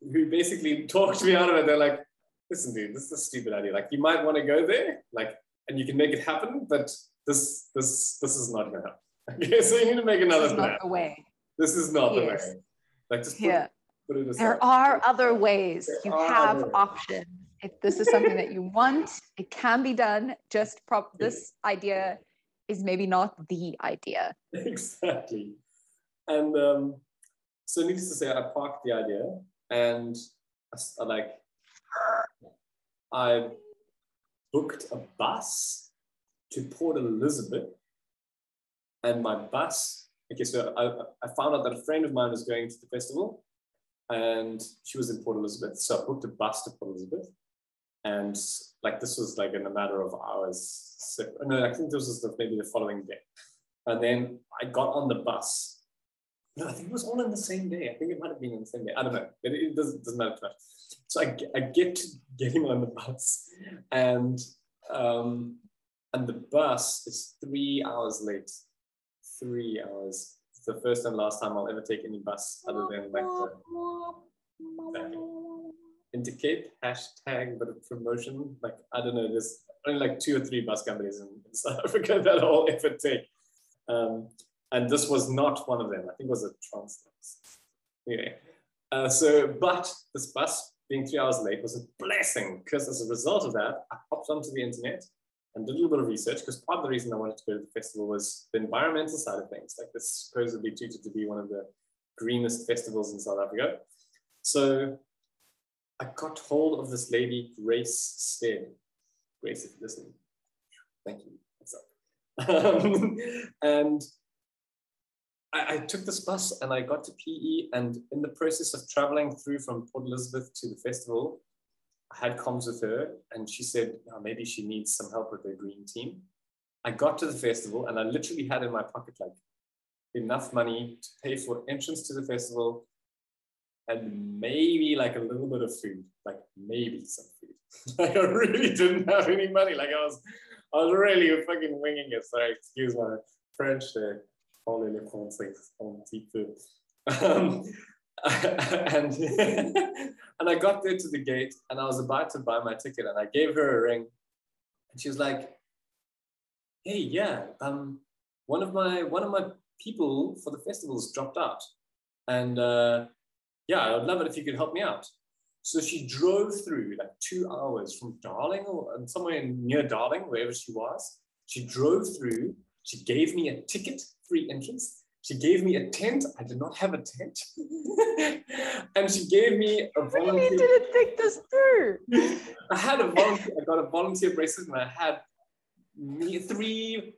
who basically talked me out of it. They're like, listen, dude, this is a stupid idea. Like, you might want to go there, like, and you can make it happen, but this, this, this is not gonna happen. Okay, *laughs* so you need to make another this is plan. Not the way. This is not yes. the way. Like, just put, yeah. Put it aside. There are other ways. There you have options. If this is something that you want, it can be done. Just prop. *laughs* This idea is maybe not the idea. Exactly. And um, so, needless to say, I parked the idea and I, like I booked a bus to Port Elizabeth, and my bus. Okay, so I, I found out that a friend of mine was going to the festival, and she was in Port Elizabeth. So I booked a bus to Port Elizabeth, and like this was like in a matter of hours. So, no, I think this was the, maybe the following day, and then I got on the bus no, I think it was all in the same day. I think it might have been in the same day. I don't know. It, it doesn't, doesn't matter too much. So I, I get to getting on the bus, and um, and the bus is three hours late. Three hours. It's the first and last time I'll ever take any bus other than like the Intercape hashtag but a promotion. Like I don't know, there's only like two or three bus companies in, in South *laughs* Africa that all ever take. Um, and this was not one of them. I think it was a Transdex. Anyway, uh, so, but this bus being three hours late was a blessing because as a result of that, I hopped onto the internet and did a little bit of research because part of the reason I wanted to go to the festival was the environmental side of things. Like this supposedly treated to be one of the greenest festivals in South Africa. So I got hold of this lady, Grace Stead. Grace, if listening, thank you. What's up? *laughs* And I, I, took this bus and I got to PE, and in the process of traveling through from Port Elizabeth to the festival, I had comms with her, and she said oh, maybe she needs some help with her green team. I got to the festival, and I literally had in my pocket like enough money to pay for entrance to the festival, and maybe like a little bit of food, like maybe some food. *laughs* like I really didn't have any money. Like I was, I was really fucking winging it. Sorry, excuse my French all in the conflict on people. Um, *laughs* and *laughs* and I got there to the gate and I was about to buy my ticket and I gave her a ring and she was like, "Hey, yeah, um, one of my one of my people for the festivals dropped out, and uh, yeah, I'd love it if you could help me out." So she drove through like two hours from Darling or somewhere near Darling, wherever she was. She drove through. She gave me a ticket free entrance. She gave me a tent. I did not have a tent. *laughs* and she gave me a volunteer. You didn't think this through. *laughs* I had a volunteer, I got a volunteer bracelet and I had three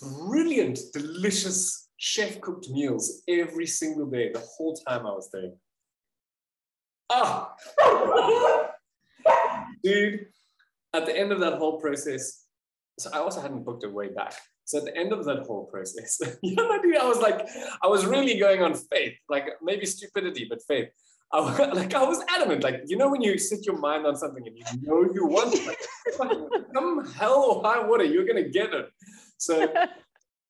brilliant, delicious chef cooked meals every single day, the whole time I was there. Ah! *laughs* Dude, at the end of that whole process, so I also hadn't booked a way back. So at the end of that whole process, *laughs* you know, I was like, I was really going on faith, like maybe stupidity, but faith. I was, *laughs* like I was adamant, like you know when you set your mind on something and you know you want it, like, *laughs* come hell or high water, you're gonna get it. So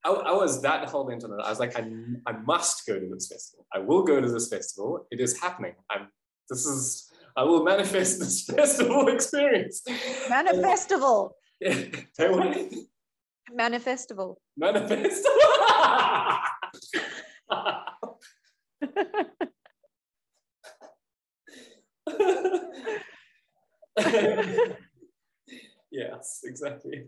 I, I, was that whole into it. I was like, I, I must go to this festival. I will go to this festival. It is happening. I'm. This is. I will manifest this festival experience. Manifestival. Yeah. Manifestival. Manifestival. yes, exactly.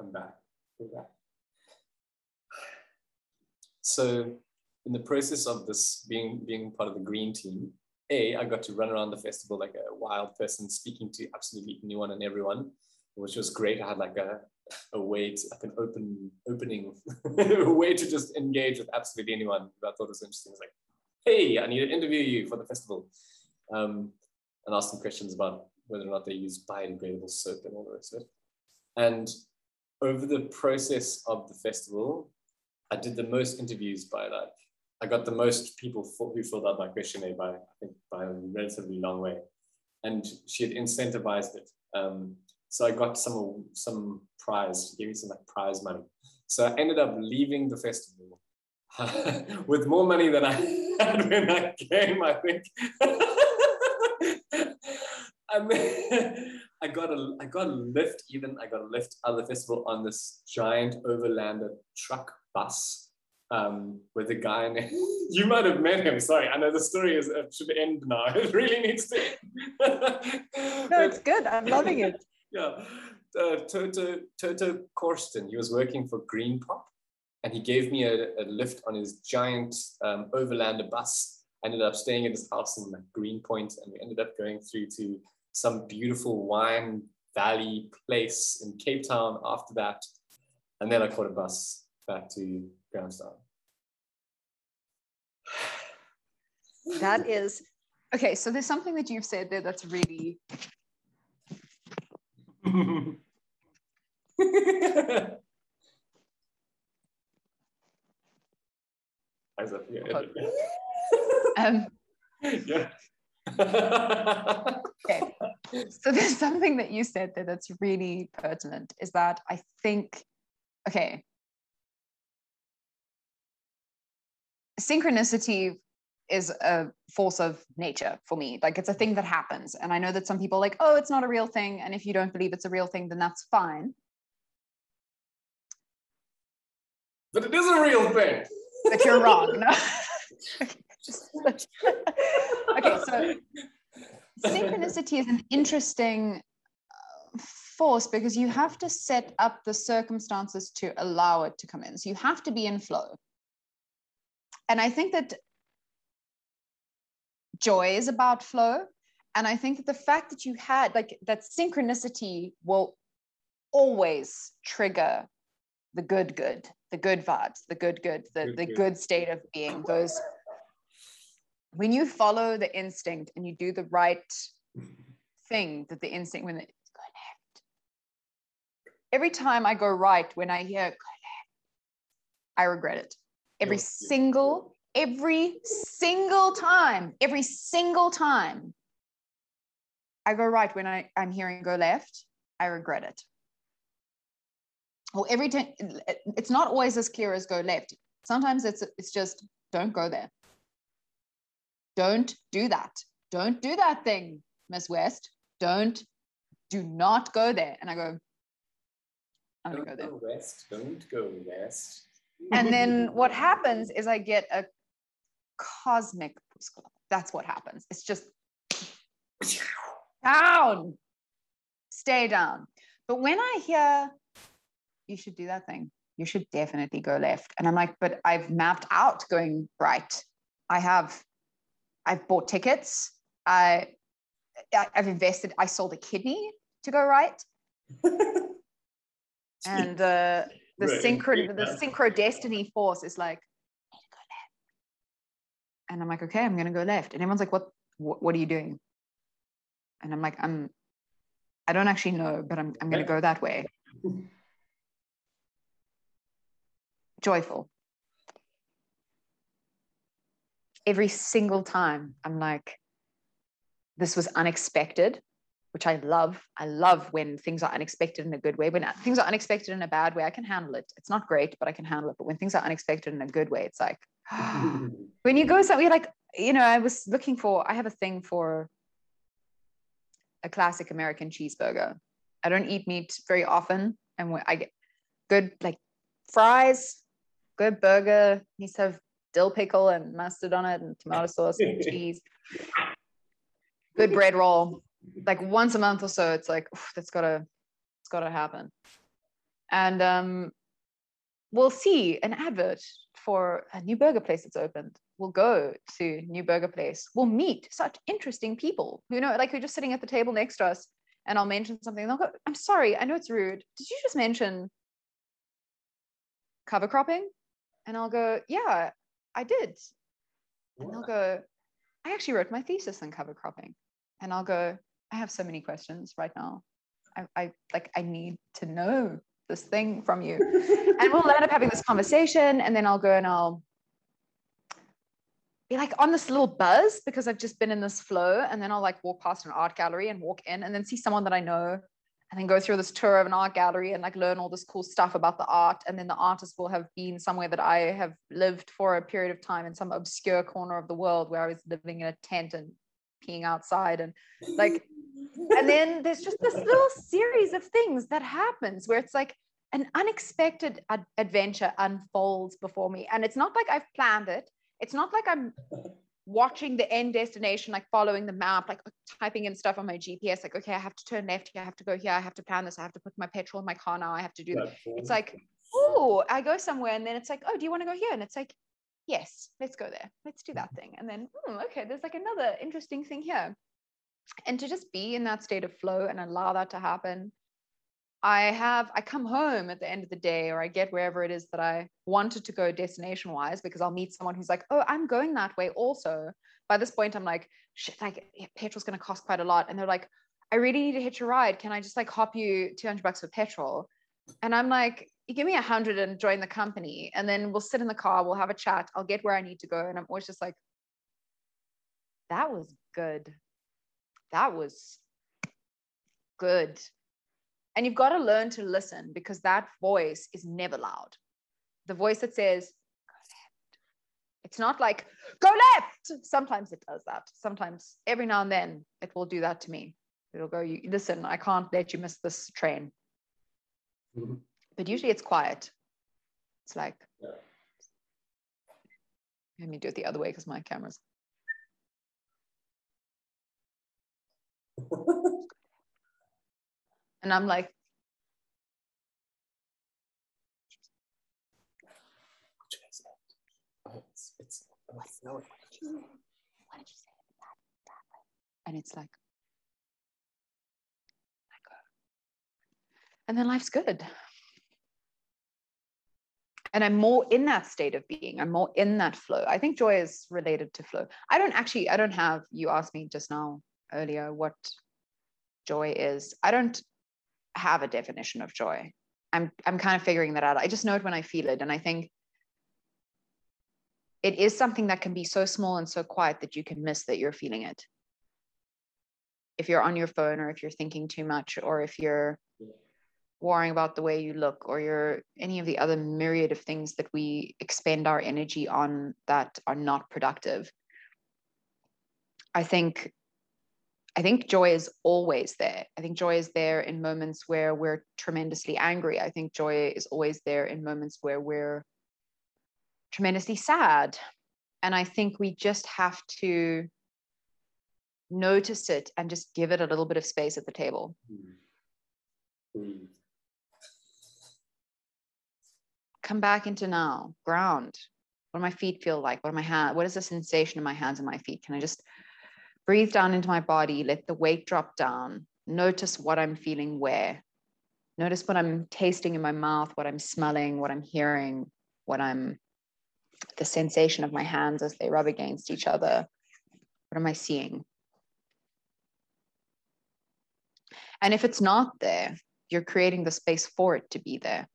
I'm back. We're back. So, in the process of this being being part of the green team, a I got to run around the festival like a wild person, speaking to absolutely anyone and everyone, which was great. I had like a a way to like an open opening *laughs* a way to just engage with absolutely anyone who I thought was interesting. It's like, hey, I need to interview you for the festival. Um, and ask them questions about whether or not they use biodegradable soap and all the rest of it. And over the process of the festival, I did the most interviews by like, I got the most people who filled out my questionnaire by, I think, by a relatively long way. And she had incentivized it. Um, so I got some some prize, gave me some like prize money. So I ended up leaving the festival *laughs* with more money than I *laughs* had when I came, I think. *laughs* and then I got a I got a lift, even I got a lift out of the festival on this giant overlander truck bus um, with a guy it. *laughs* You might have met him. Sorry, I know the story is it should end now. *laughs* It really needs to. *laughs* no, it's good. I'm loving it yeah, uh, Toto, Toto Korsten, he was working for Greenpop and he gave me a, a lift on his giant um, overlander bus. I ended up staying at his house in like Greenpoint and we ended up going through to some beautiful wine valley place in Cape Town after that. And then I caught a bus back to you, Grahamstown. That *sighs* is okay. So there's something that you've said there that's really *laughs* also, ja, *laughs* um, yeah. *laughs* okay. So there's something that you said there that's really pertinent is that I think, okay, synchronicity is a force of nature for me. Like it's a thing that happens. And I know that some people like, oh, it's not a real thing. And if you don't believe it's a real thing, then that's fine. But it is a real thing. But you're wrong. No? *laughs* okay, so synchronicity is an interesting uh, force because you have to set up the circumstances to allow it to come in. So you have to be in flow. And I think that joy is about flow. And I think that the fact that you had like that synchronicity will always trigger the good, good, the good vibes, the good, good, the, good, the good. good state of being. Those when you follow the instinct and you do the right thing that the instinct when it's go left. Every time I go right, when I hear left, I regret it. Every single every single time, every single time I go right when I, I'm hearing go left, I regret it. Or every time, it's not always as clear as go left. Sometimes it's it's just don't go there. Don't do that. Don't do that thing, Miss West. Don't, do not go there. And I go, I'm gonna go there. Go west. Don't go west. And then what happens is I get a cosmic That's what happens. It's just down, stay down. But when I hear you should do that thing, you should definitely go left. And I'm like, but I've mapped out going right. I have, I've bought tickets. I, I've invested. I sold a kidney to go right. *laughs* and uh, the right. synchro, the synchro destiny force is like, go left. And I'm like, okay, I'm gonna go left. And everyone's like, what, what, what are you doing? And I'm like, I'm, I don't actually know, but I'm, I'm gonna go that way. Joyful. Every single time, I'm like, this was unexpected which I love. I love when things are unexpected in a good way. When things are unexpected in a bad way, I can handle it. It's not great, but I can handle it. But when things are unexpected in a good way, it's like *gasps* *laughs* when you go somewhere like, you know, I was looking for, I have a thing for a classic American cheeseburger. I don't eat meat very often. And I get good like fries, good burger, needs to have dill pickle and mustard on it and tomato sauce and *laughs* cheese. Good bread roll like once a month or so it's like that's gotta it's gotta happen. And um we'll see an advert for a new burger place that's opened. We'll go to new burger place. We'll meet such interesting people you know like who are just sitting at the table next to us and i'll mention something. And they'll go i'm sorry i know it's rude. Did you just mention cover cropping? And i'll go yeah i did. And they'll go i actually wrote my thesis on cover cropping. And i'll go I have so many questions right now. I, I like I need to know this thing from you. *laughs* and we'll end up having this conversation and then I'll go and I'll be like on this little buzz because I've just been in this flow. And then I'll like walk past an art gallery and walk in and then see someone that I know and then go through this tour of an art gallery and like learn all this cool stuff about the art. And then the artist will have been somewhere that I have lived for a period of time in some obscure corner of the world where I was living in a tent and peeing outside and like and then there's just this little series of things that happens where it's like an unexpected ad- adventure unfolds before me. And it's not like i've planned it. It's not like i'm watching the end destination like following the map like typing in stuff on my gps like okay i have to turn left here i have to go here i have to plan this i have to put my petrol in my car now i have to do that. It's like oh i go somewhere and then it's like oh do you want to go here? And it's like yes let's go there. Let's do that thing. And then hmm, okay there's like another interesting thing here and to just be in that state of flow and allow that to happen i have i come home at the end of the day or i get wherever it is that i wanted to go destination wise because i'll meet someone who's like oh i'm going that way also. By this point i'm like shit like petrol's going to cost quite a lot. And they're like i really need to hitch a ride. Can i just like hop you 200 bucks for petrol? And i'm like you give me a hundred and join the company and then we'll sit in the car we'll have a chat i'll get where i need to go. And i'm always just like that was good that was good. And you've got to learn to listen because that voice is never loud. The voice that says, go left. It's not like, go left. Sometimes it does that. Sometimes, every now and then, it will do that to me. It'll go, you, listen, I can't let you miss this train. Mm-hmm. But usually it's quiet. It's like, yeah. let me do it the other way because my camera's *laughs* and I'm like? And it's like, and then life's good. And I'm more in that state of being. I'm more in that flow. I think joy is related to flow. I don't actually, I don't have, you asked me just now earlier what joy is. I don't have a definition of joy. I'm I'm kind of figuring that out. I just know it when I feel it. And I think it is something that can be so small and so quiet that you can miss that you're feeling it. If you're on your phone or if you're thinking too much or if you're worrying about the way you look or you're any of the other myriad of things that we expend our energy on that are not productive. I think I think joy is always there. I think joy is there in moments where we're tremendously angry. I think joy is always there in moments where we're tremendously sad. And I think we just have to notice it and just give it a little bit of space at the table. breathe. Come back into now, ground. What do my feet feel like? What are my hands? What is the sensation in my hands and my feet? Can I just breathe down into my body? Let the weight drop down. Notice what I'm feeling where. Notice what I'm tasting in my mouth, what I'm smelling, what I'm hearing, what I'm, the sensation of my hands as they rub against each other. What am I seeing? And if it's not there, you're creating the space for it to be there.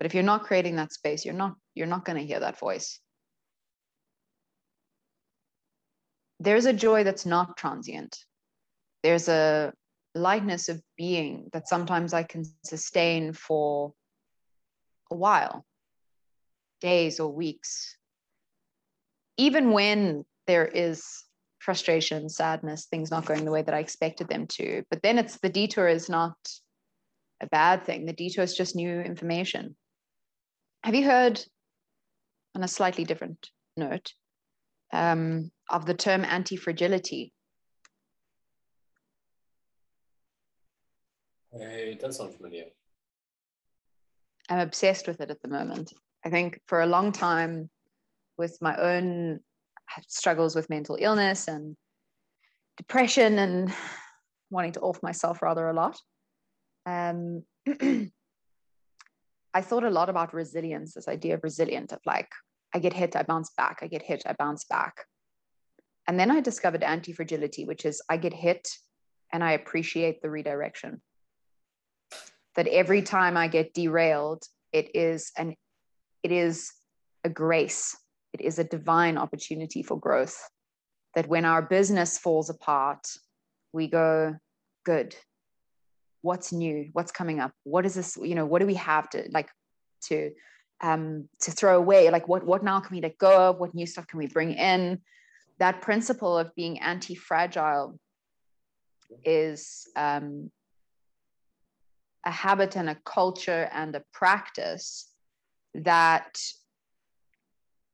But if you're not creating that space, you're not you're not going to hear that voice. There's a joy that's not transient. There's a lightness of being that sometimes I can sustain for a while, days or weeks. Even when there is frustration, sadness, things not going the way that I expected them to. But then it's the detour is not a bad thing. The detour is just new information. Have you heard, on a slightly different note, um, of the term anti fragility? It does sound familiar. I'm obsessed with it at the moment. I think for a long time, with my own struggles with mental illness and depression and wanting to off myself rather a lot. Um, *clears throat* I thought a lot about resilience, this idea of resilient, of like, I get hit, I bounce back, I get hit, I bounce back. And then I discovered anti fragility, which is I get hit and I appreciate the redirection. That every time I get derailed, it is an it is a grace it is a divine opportunity for growth. That when our business falls apart, we go, good. What's new? What's coming up? What is this? You know, what do we have to like to um, to throw away? Like what what now can we let go of? What new stuff can we bring in? That principle of being anti-fragile is um, a habit and a culture and a practice that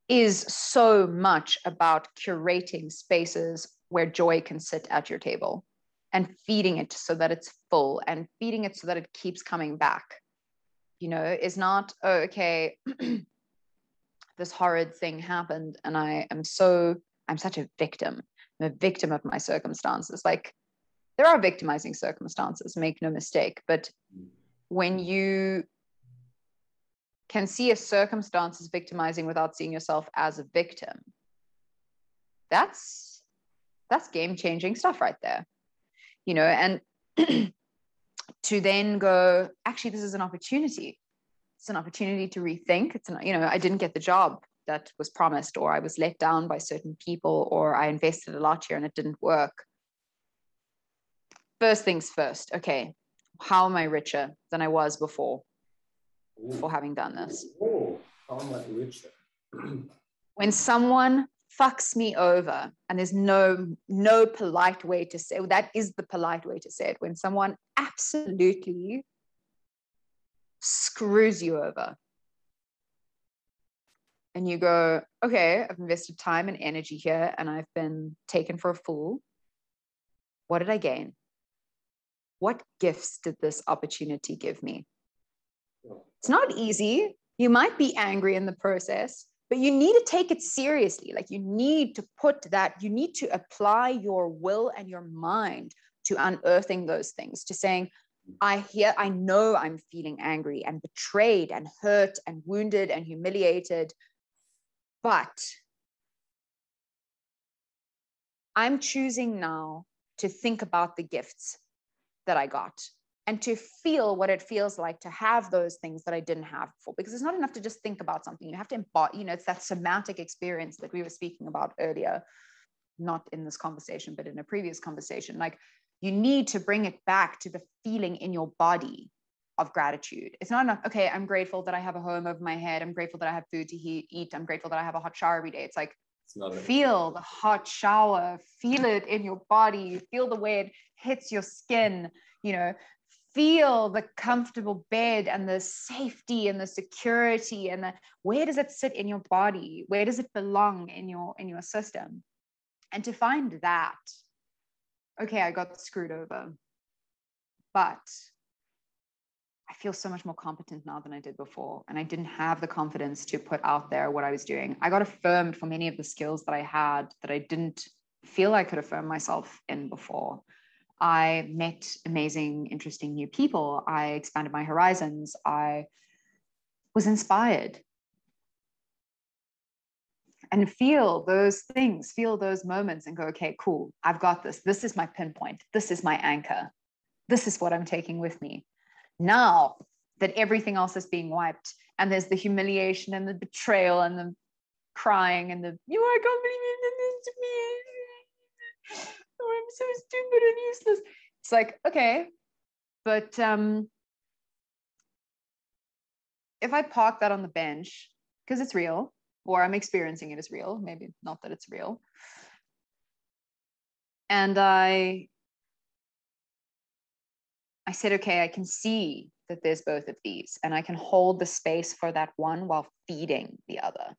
is so much about curating spaces where joy can sit at your table and feeding it so that it's full and feeding it so that it keeps coming back you know is not oh, okay *clears throat* this horrid thing happened and i am so i'm such a victim. I'm a victim of my circumstances. Like there are victimizing circumstances make no mistake but when you can see a circumstance as victimizing without seeing yourself as a victim that's that's game changing stuff right there. You know and *clears throat* to then go actually this is an opportunity it's an opportunity to rethink it's an you know i didn't get the job that was promised or i was let down by certain people or i invested a lot here and it didn't work first things first okay how am i richer than i was before for having done this. Oh, how much richer. *clears throat* when someone fucks me over and there's no no polite way to say that is the polite way to say it when someone absolutely screws you over. And you go okay i've invested time and energy here and i've been taken for a fool. What did i gain? What gifts did this opportunity give me? It's not easy. You might be angry in the process, but you need to take it seriously. Like you need to put that, you need to apply your will and your mind to unearthing those things, to saying, I hear, I know I'm feeling angry and betrayed and hurt and wounded and humiliated, but I'm choosing now to think about the gifts that I got and to feel what it feels like to have those things that I didn't have before. Because it's not enough to just think about something. You have to embody, you know, it's that somatic experience that we were speaking about earlier, not in this conversation, but in a previous conversation. Like you need to bring it back to the feeling in your body of gratitude. It's not enough, okay, I'm grateful that I have a home over my head. I'm grateful that I have food to eat. I'm grateful that I have a hot shower every day. It's like, feel the hot shower, feel it in your body, feel the way it hits your skin, you know, feel the comfortable bed and the safety and the security and the where does it sit in your body where does it belong in your in your system and to find that okay i got screwed over but I feel so much more competent now than I did before. And I didn't have the confidence to put out there what I was doing. I got affirmed for many of the skills that I had that I didn't feel I could affirm myself in before. I met amazing, interesting new people. I expanded my horizons. I was inspired. And feel those things, feel those moments, and go, okay, cool, I've got this. This is my pinpoint. This is my anchor. This is what I'm taking with me. Now that everything else is being wiped, and there's the humiliation and the betrayal and the crying and the, you, I can't believe this to me. I'm so stupid and useless. It's like, okay, but um, if I park that on the bench, because it's real, or I'm experiencing it as real, maybe not that it's real, and I I said, okay, I can see that there's both of these, and I can hold the space for that one while feeding the other.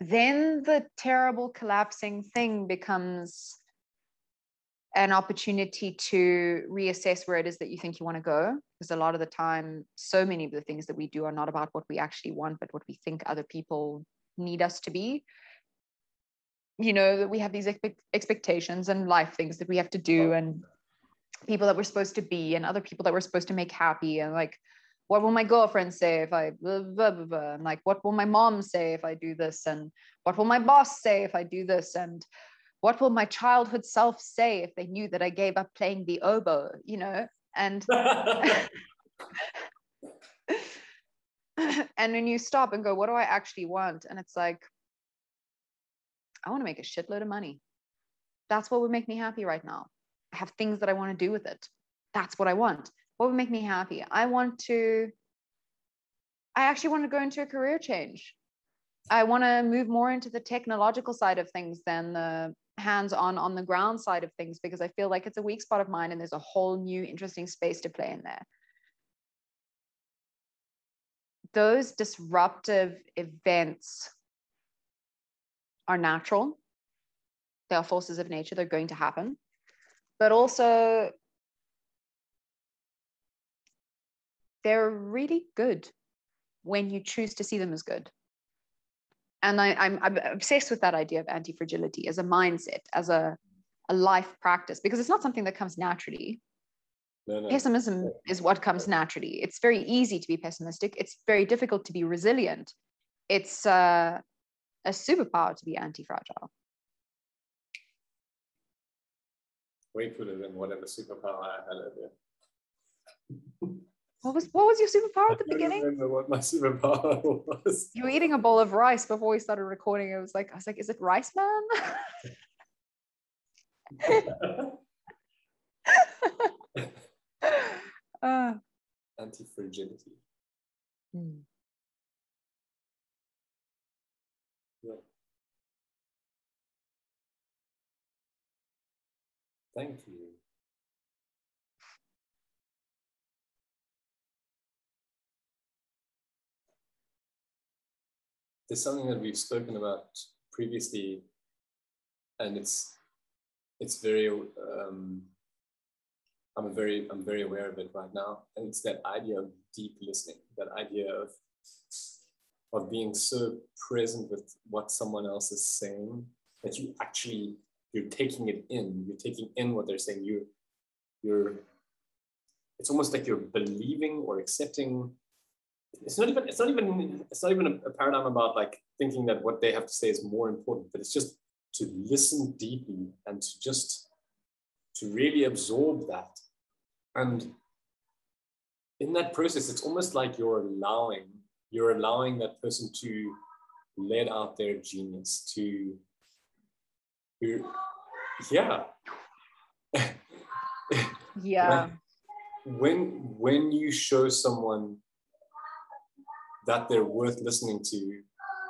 Then the terrible collapsing thing becomes an opportunity to reassess where it is that you think you want to go. Because a lot of the time, so many of the things that we do are not about what we actually want, but what we think other people need us to be. You know, that we have these expectations and life things that we have to do, and people that we're supposed to be and other people that we're supposed to make happy and like what will my girlfriend say if I blah, blah, blah, blah. and like what will my mom say if I do this and what will my boss say if I do this and what will my childhood self say if they knew that I gave up playing the oboe you know and *laughs* and then you stop and go what do I actually want and it's like I want to make a shitload of money that's what would make me happy right now I have things that I want to do with it. That's what I want. What would make me happy? I want to, I actually want to go into a career change. I want to move more into the technological side of things than the hands on on the ground side of things because I feel like it's a weak spot of mine and there's a whole new interesting space to play in there. Those disruptive events are natural. They are forces of nature, they're going to happen but also they're really good when you choose to see them as good. And I, am I'm, I'm obsessed with that idea of anti fragility as a mindset, as a, a life practice, because it's not something that comes naturally. No, no. Pessimism is what comes naturally. It's very easy to be pessimistic. It's very difficult to be resilient. It's uh, a superpower to be anti fragile. way cooler than whatever superpower I had earlier. *laughs* What was what was your superpower at the beginning? remember what my superpower *laughs* was. You were eating a bowl of rice before we started recording. It was like I was like, is it rice man? *laughs* uh, Anti-fragility. Hmm. Yeah. Thank you. There's something that we've spoken about previously, and it's it's very um, I'm very I'm very aware of it right now, and it's that idea of deep listening, that idea of of being so present with what someone else is saying that you actually you're taking it in you're taking in what they're saying you you're it's almost like you're believing or accepting it's not even it's not even it's not even a, a paradigm about like thinking that what they have to say is more important but it's just to listen deeply and to just to really absorb that. And in that process it's almost like you're allowing you're allowing that person to let out their genius to yeah. *laughs* Yeah. When when you show someone that they're worth listening to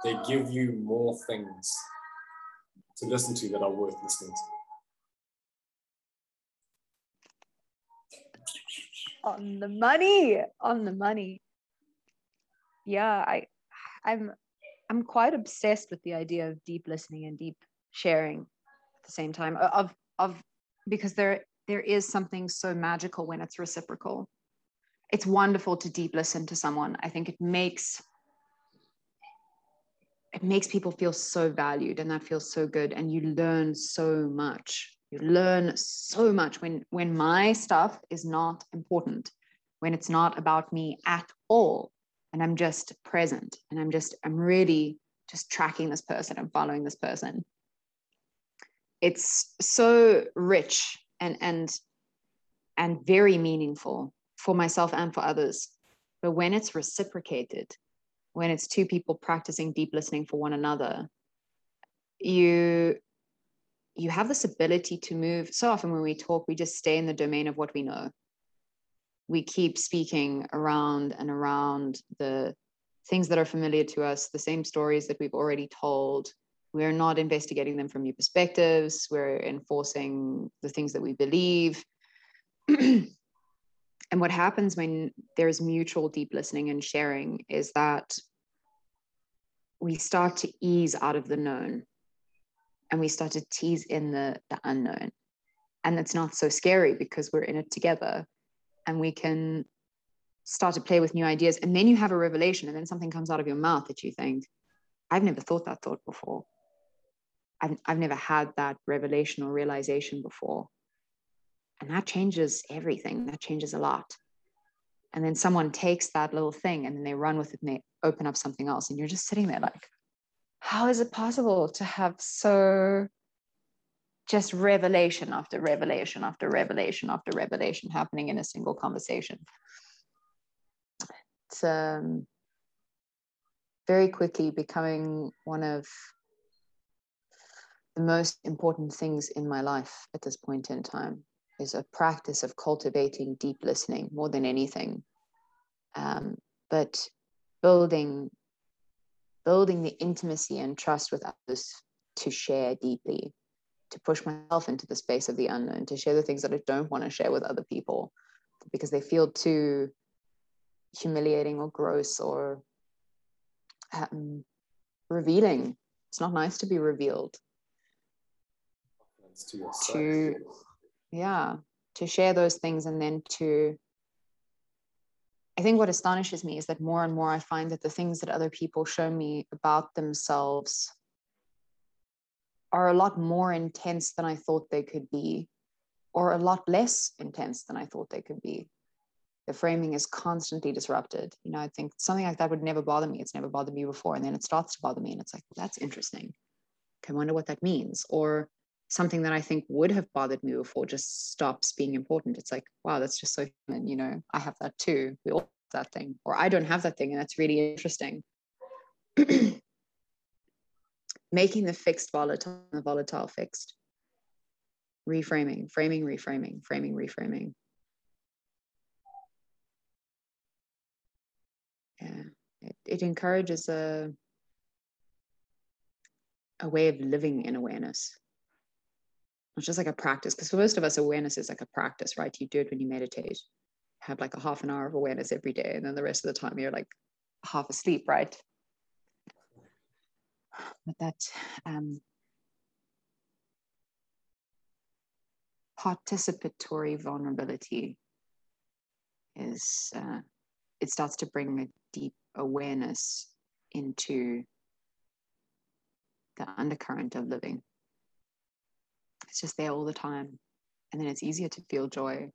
they give you more things to listen to that are worth listening to. On the money on the money. Yeah i i'm i'm quite obsessed with the idea of deep listening and deep sharing at the same time of of because there there is something so magical when it's reciprocal it's wonderful to deep listen to someone. I think it makes it makes people feel so valued and that feels so good. And you learn so much. You learn so much when when my stuff is not important when it's not about me at all. And i'm just present and i'm just i'm really just tracking this person and following this person. It's so rich and and and very meaningful for myself and for others. But when it's reciprocated when it's two people practicing deep listening for one another you you have this ability to move. So often when we talk we just stay in the domain of what we know. We keep speaking around and around the things that are familiar to us the same stories that we've already told. We're not investigating them from new perspectives. We're enforcing the things that we believe *clears throat* and what happens when there's mutual deep listening and sharing is that we start to ease out of the known and we start to tease in the, the unknown. And it's not so scary because we're in it together and we can start to play with new ideas. And then you have a revelation, and then something comes out of your mouth that you think, I've never thought that thought before. I've, I've never had that revelation or realization before. And that changes everything. That changes a lot. And then someone takes that little thing and then they run with it and they open up something else. And you're just sitting there like, how is it possible to have so just revelation after revelation after revelation after revelation happening in a single conversation? It's um, very quickly becoming one of the most important things in my life at this point in time is a practice of cultivating deep listening more than anything um, but building building the intimacy and trust with others to share deeply, to push myself into the space of the unknown, to share the things that I don't want to share with other people because they feel too humiliating or gross or um, revealing. It's not nice to be revealed. To, yeah, to share those things and then to I think what astonishes me is that more and more I find that the things that other people show me about themselves are a lot more intense than I thought they could be, or a lot less intense than I thought they could be. The framing is constantly disrupted. You know, I think something like that would never bother me. It's never bothered me before. And then it starts to bother me. And it's like, well, that's interesting. I wonder what that means. Or something that I think would have bothered me before just stops being important. It's like, wow, that's just so human. You know, I have that too. We all have that thing, or I don't have that thing, and that's really interesting. *clears throat* Making the fixed volatile, the volatile fixed. Reframing, framing, reframing, framing, reframing. Yeah, it, it encourages a a way of living in awareness it's just like a practice because for most of us awareness is like a practice right? You do it when you meditate have like a half an hour of awareness every day and then the rest of the time you're like half asleep right? But that um, participatory vulnerability is uh, it starts to bring a deep awareness into the undercurrent of living it's just there all the time. And then it's easier to feel joy.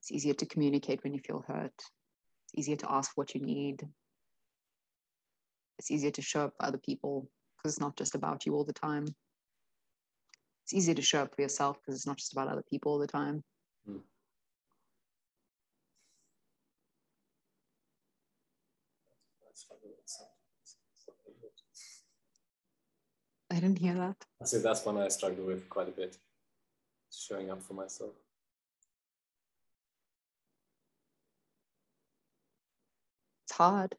It's easier to communicate when you feel hurt. It's easier to ask what you need. It's easier to show up for other people because it's not just about you all the time. It's easier to show up for yourself because it's not just about other people all the time. Mm. I didn't hear that. I say that's one I struggle with quite a bit, showing up for myself. It's hard.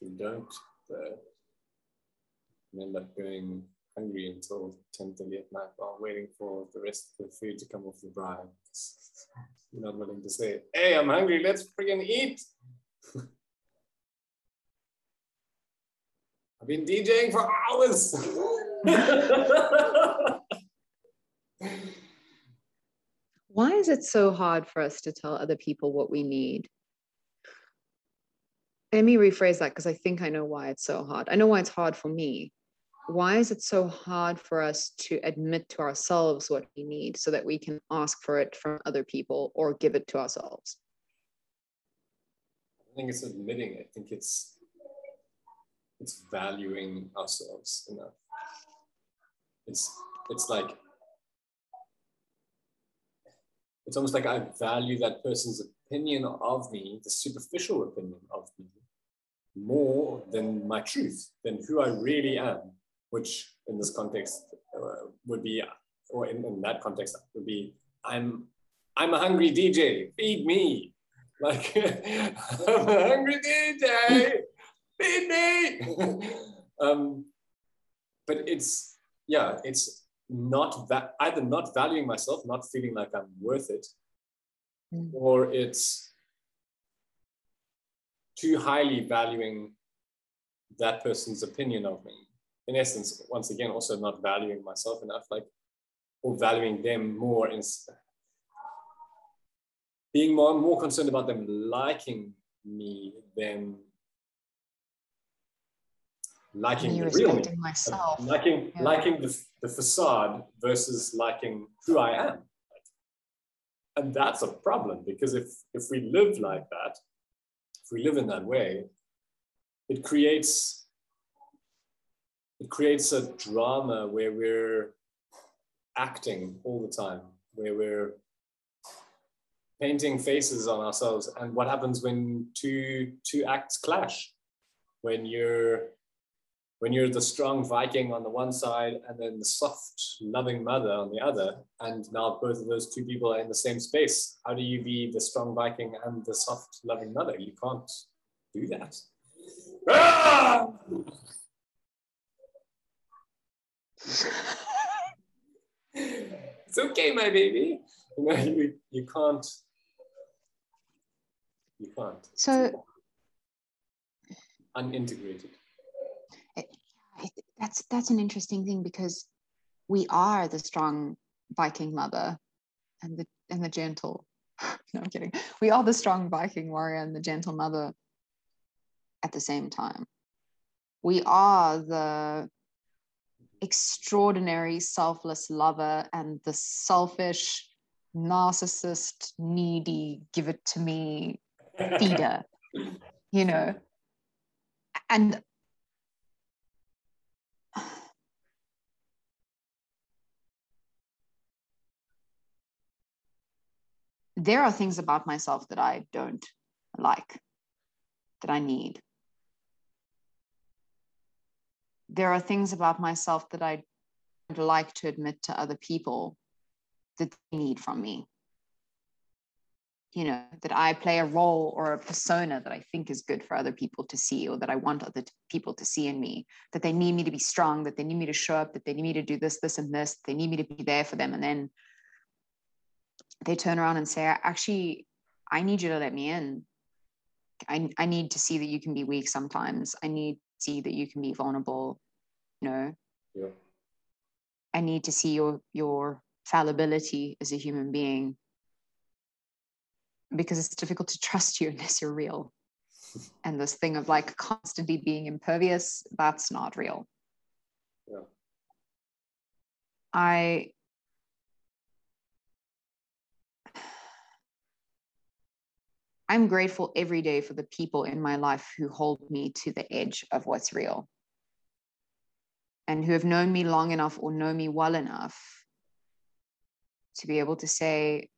If you don't, uh, end up going hungry until 10 30 at night while waiting for the rest of the food to come off the braai. You're not willing to say, hey, I'm hungry, let's freaking eat. *laughs* I've been DJing for hours. *laughs* why is it so hard for us to tell other people what we need? Let me rephrase that because I think I know why it's so hard. I know why it's hard for me. Why is it so hard for us to admit to ourselves what we need so that we can ask for it from other people or give it to ourselves? I think it's admitting. I think it's it's valuing ourselves enough. It's it's like it's almost like I value that person's opinion of me, the superficial opinion of me, more than my truth, than who I really am, which in this context uh, would be, or in, in that context would be, I'm, I'm a hungry DJ, feed me. Like, *laughs* I'm a hungry DJ, feed *laughs* me. um, but it's, yeah, it's not that either not valuing myself, not feeling like I'm worth it, mm. or it's too highly valuing that person's opinion of me. In essence, once again, also not valuing myself enough, like or valuing them more in being more more concerned about them liking me than liking the real me, myself. liking yeah. liking the, the facade versus liking who I am. And that's a problem because if if we live like that, if we live in that way, it creates it creates a drama where we're acting all the time, where we're painting faces on ourselves. And what happens when two two acts clash? When you're when you're the strong Viking on the one side and then the soft, loving mother on the other, and now both of those two people are in the same space, how do you be the strong Viking and the soft, loving mother? You can't do that. Ah! it's okay, my baby. You, know, you, you can't. You can't. So unintegrated that's that's an interesting thing because we are the strong Viking mother and the and the gentle. *laughs* no, I'm kidding. We are the strong Viking warrior and the gentle mother at the same time. We are the extraordinary selfless lover and the selfish narcissist needy give it to me feeder you know and there are things about myself that I don't like, that I need. There are things about myself that I would like to admit to other people that they need from me. You know, that I play a role or a persona that I think is good for other people to see, or that I want other people to see in me, that they need me to be strong, that they need me to show up, that they need me to do this, this, and this, they need me to be there for them. And then they turn around and say, actually, I need you to let me in. I, I need to see that you can be weak sometimes. I need to see that you can be vulnerable. You know, yeah. I need to see your your fallibility as a human being because it's difficult to trust you *laughs* unless you're real. *laughs* and this thing of like constantly being impervious, that's not real. Yeah. I I'm grateful every day for the people in my life who hold me to the edge of what's real and who have known me long enough or know me well enough to be able to say,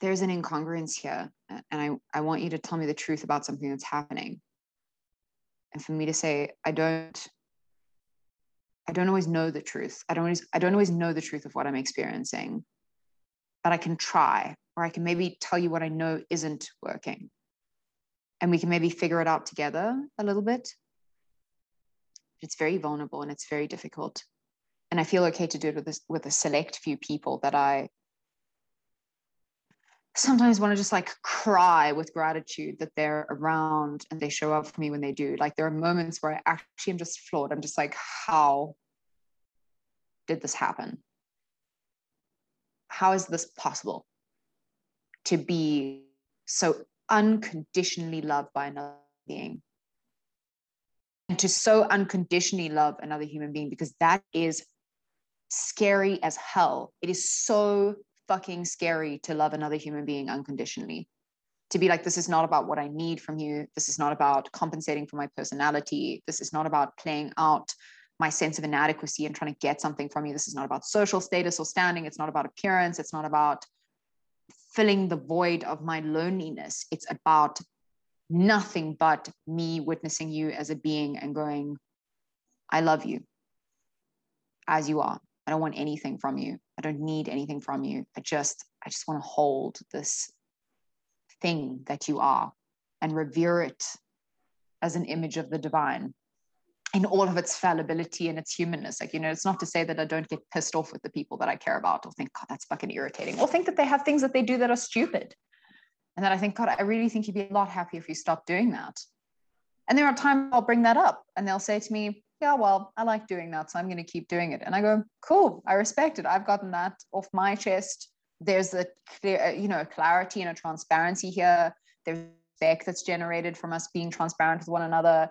there's an incongruence here, and I, I want you to tell me the truth about something that's happening. And for me to say, I don't, I don't always know the truth. I don't always, I don't always know the truth of what I'm experiencing but I can try, or I can maybe tell you what I know isn't working. And we can maybe figure it out together a little bit. It's very vulnerable and it's very difficult. And I feel okay to do it with, this, with a select few people that I sometimes want to just like cry with gratitude that they're around and they show up for me when they do. Like there are moments where I actually am just floored. I'm just like, how did this happen? How is this possible to be so unconditionally loved by another being? And to so unconditionally love another human being because that is scary as hell. It is so fucking scary to love another human being unconditionally. To be like this is not about what i need from you. This is not about compensating for my personality. This is not about playing out my sense of inadequacy and trying to get something from you. This is not about social status or standing. It's not about appearance. It's not about filling the void of my loneliness. It's about nothing but me witnessing you as a being and going i love you as you are. I don't want anything from you. I don't need anything from you. I just i just want to hold this thing that you are and revere it as an image of the divine in all of its fallibility and its humanness. Like, you know, it's not to say that I don't get pissed off with the people that I care about or think, God, that's fucking irritating, or think that they have things that they do that are stupid. And then I think, God, I really think you'd be a lot happier if you stopped doing that. And there are times I'll bring that up and they'll say to me, Yeah, well, I like doing that. So I'm going to keep doing it. And I go, Cool, I respect it. I've gotten that off my chest there's a clear, uh, you know, clarity and a transparency here. There's respect that's generated from us being transparent with one another.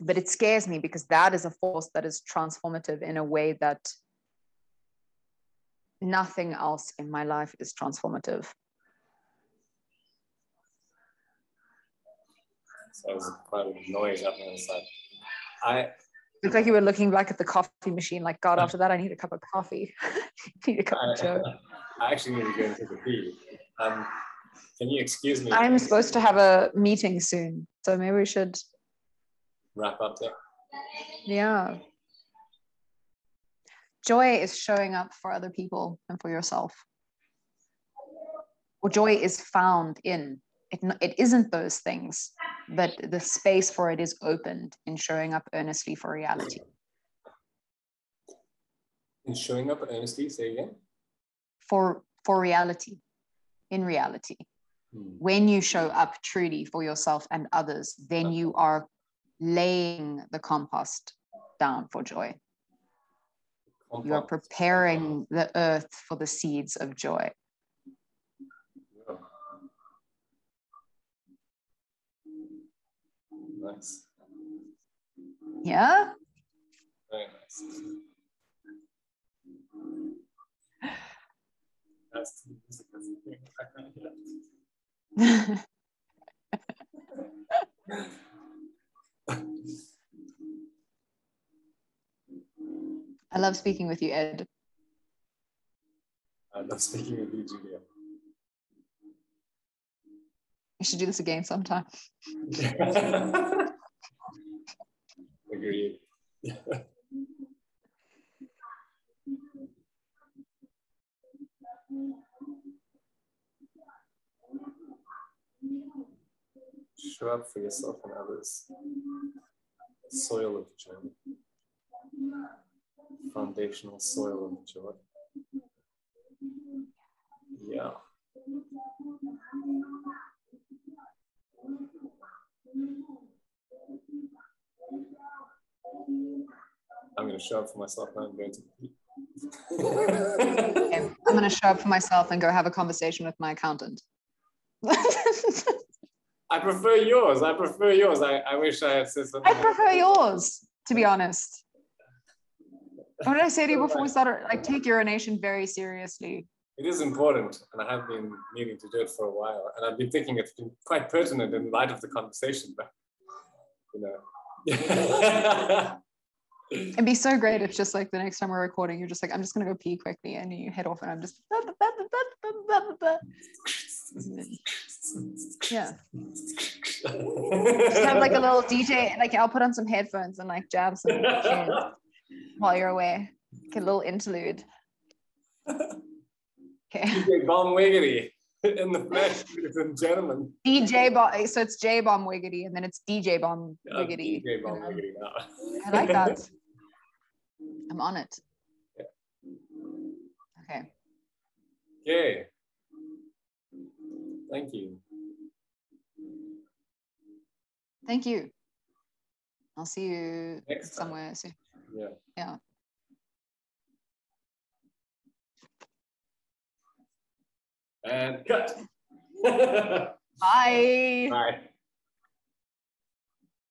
But it scares me because that is a force that is transformative in a way that nothing else in my life is transformative. So I was quite annoyed up on the side. I Looks like you were looking back at the coffee machine, like, God, after that, I need a cup of coffee. *laughs* need a cup I, of joe. *laughs* I actually need to go into the pee. Um, can you excuse me? I'm supposed to have a meeting soon. So maybe we should wrap up there. Yeah. Joy is showing up for other people and for yourself. Or joy is found in it, it isn't those things, but the space for it is opened in showing up earnestly for reality. In showing up earnestly, say again? For, for reality, in reality. Hmm. When you show up truly for yourself and others, then you are laying the compost down for joy. Compost. You are preparing the earth for the seeds of joy. Nice. Yeah. Very nice. That's the music *laughs* *laughs* I love speaking with you, Ed. I love speaking with you, Julia. We should do this again sometime. *laughs* Agreed. *laughs* Show up for yourself and others. Soil of joy. Foundational soil of joy. Yeah. I'm going to show up for myself and I'm going to okay, I'm going to show up for myself and go have a conversation with my accountant. *laughs* I prefer yours. I prefer yours. I, I wish I had said something. I prefer yours, to be honest. What did I say to you before we started? Like, take urination very seriously. It is important, and I have been needing to do it for a while. And I've been thinking it's been quite pertinent in light of the conversation, but you know. *laughs* It'd be so great if just like the next time we're recording, you're just like, I'm just gonna go pee quickly, and you head off, and I'm just yeah. just *laughs* have like a little DJ, like I'll put on some headphones and like jam some *laughs* while you're away. Like a little interlude. *laughs* Okay. DJ Bomb Wiggity in the flesh, ladies and gentlemen. DJ Bomb. So it's J Bomb Wiggity, and then it's DJ Bomb Wiggity. DJ Bomb Wiggity now. I like that. I'm on it. Yeah. Okay. Okay. Thank you. Thank you. I'll see you Next somewhere time. soon. Yeah. Yeah. And cut. *laughs* Bye. Bye.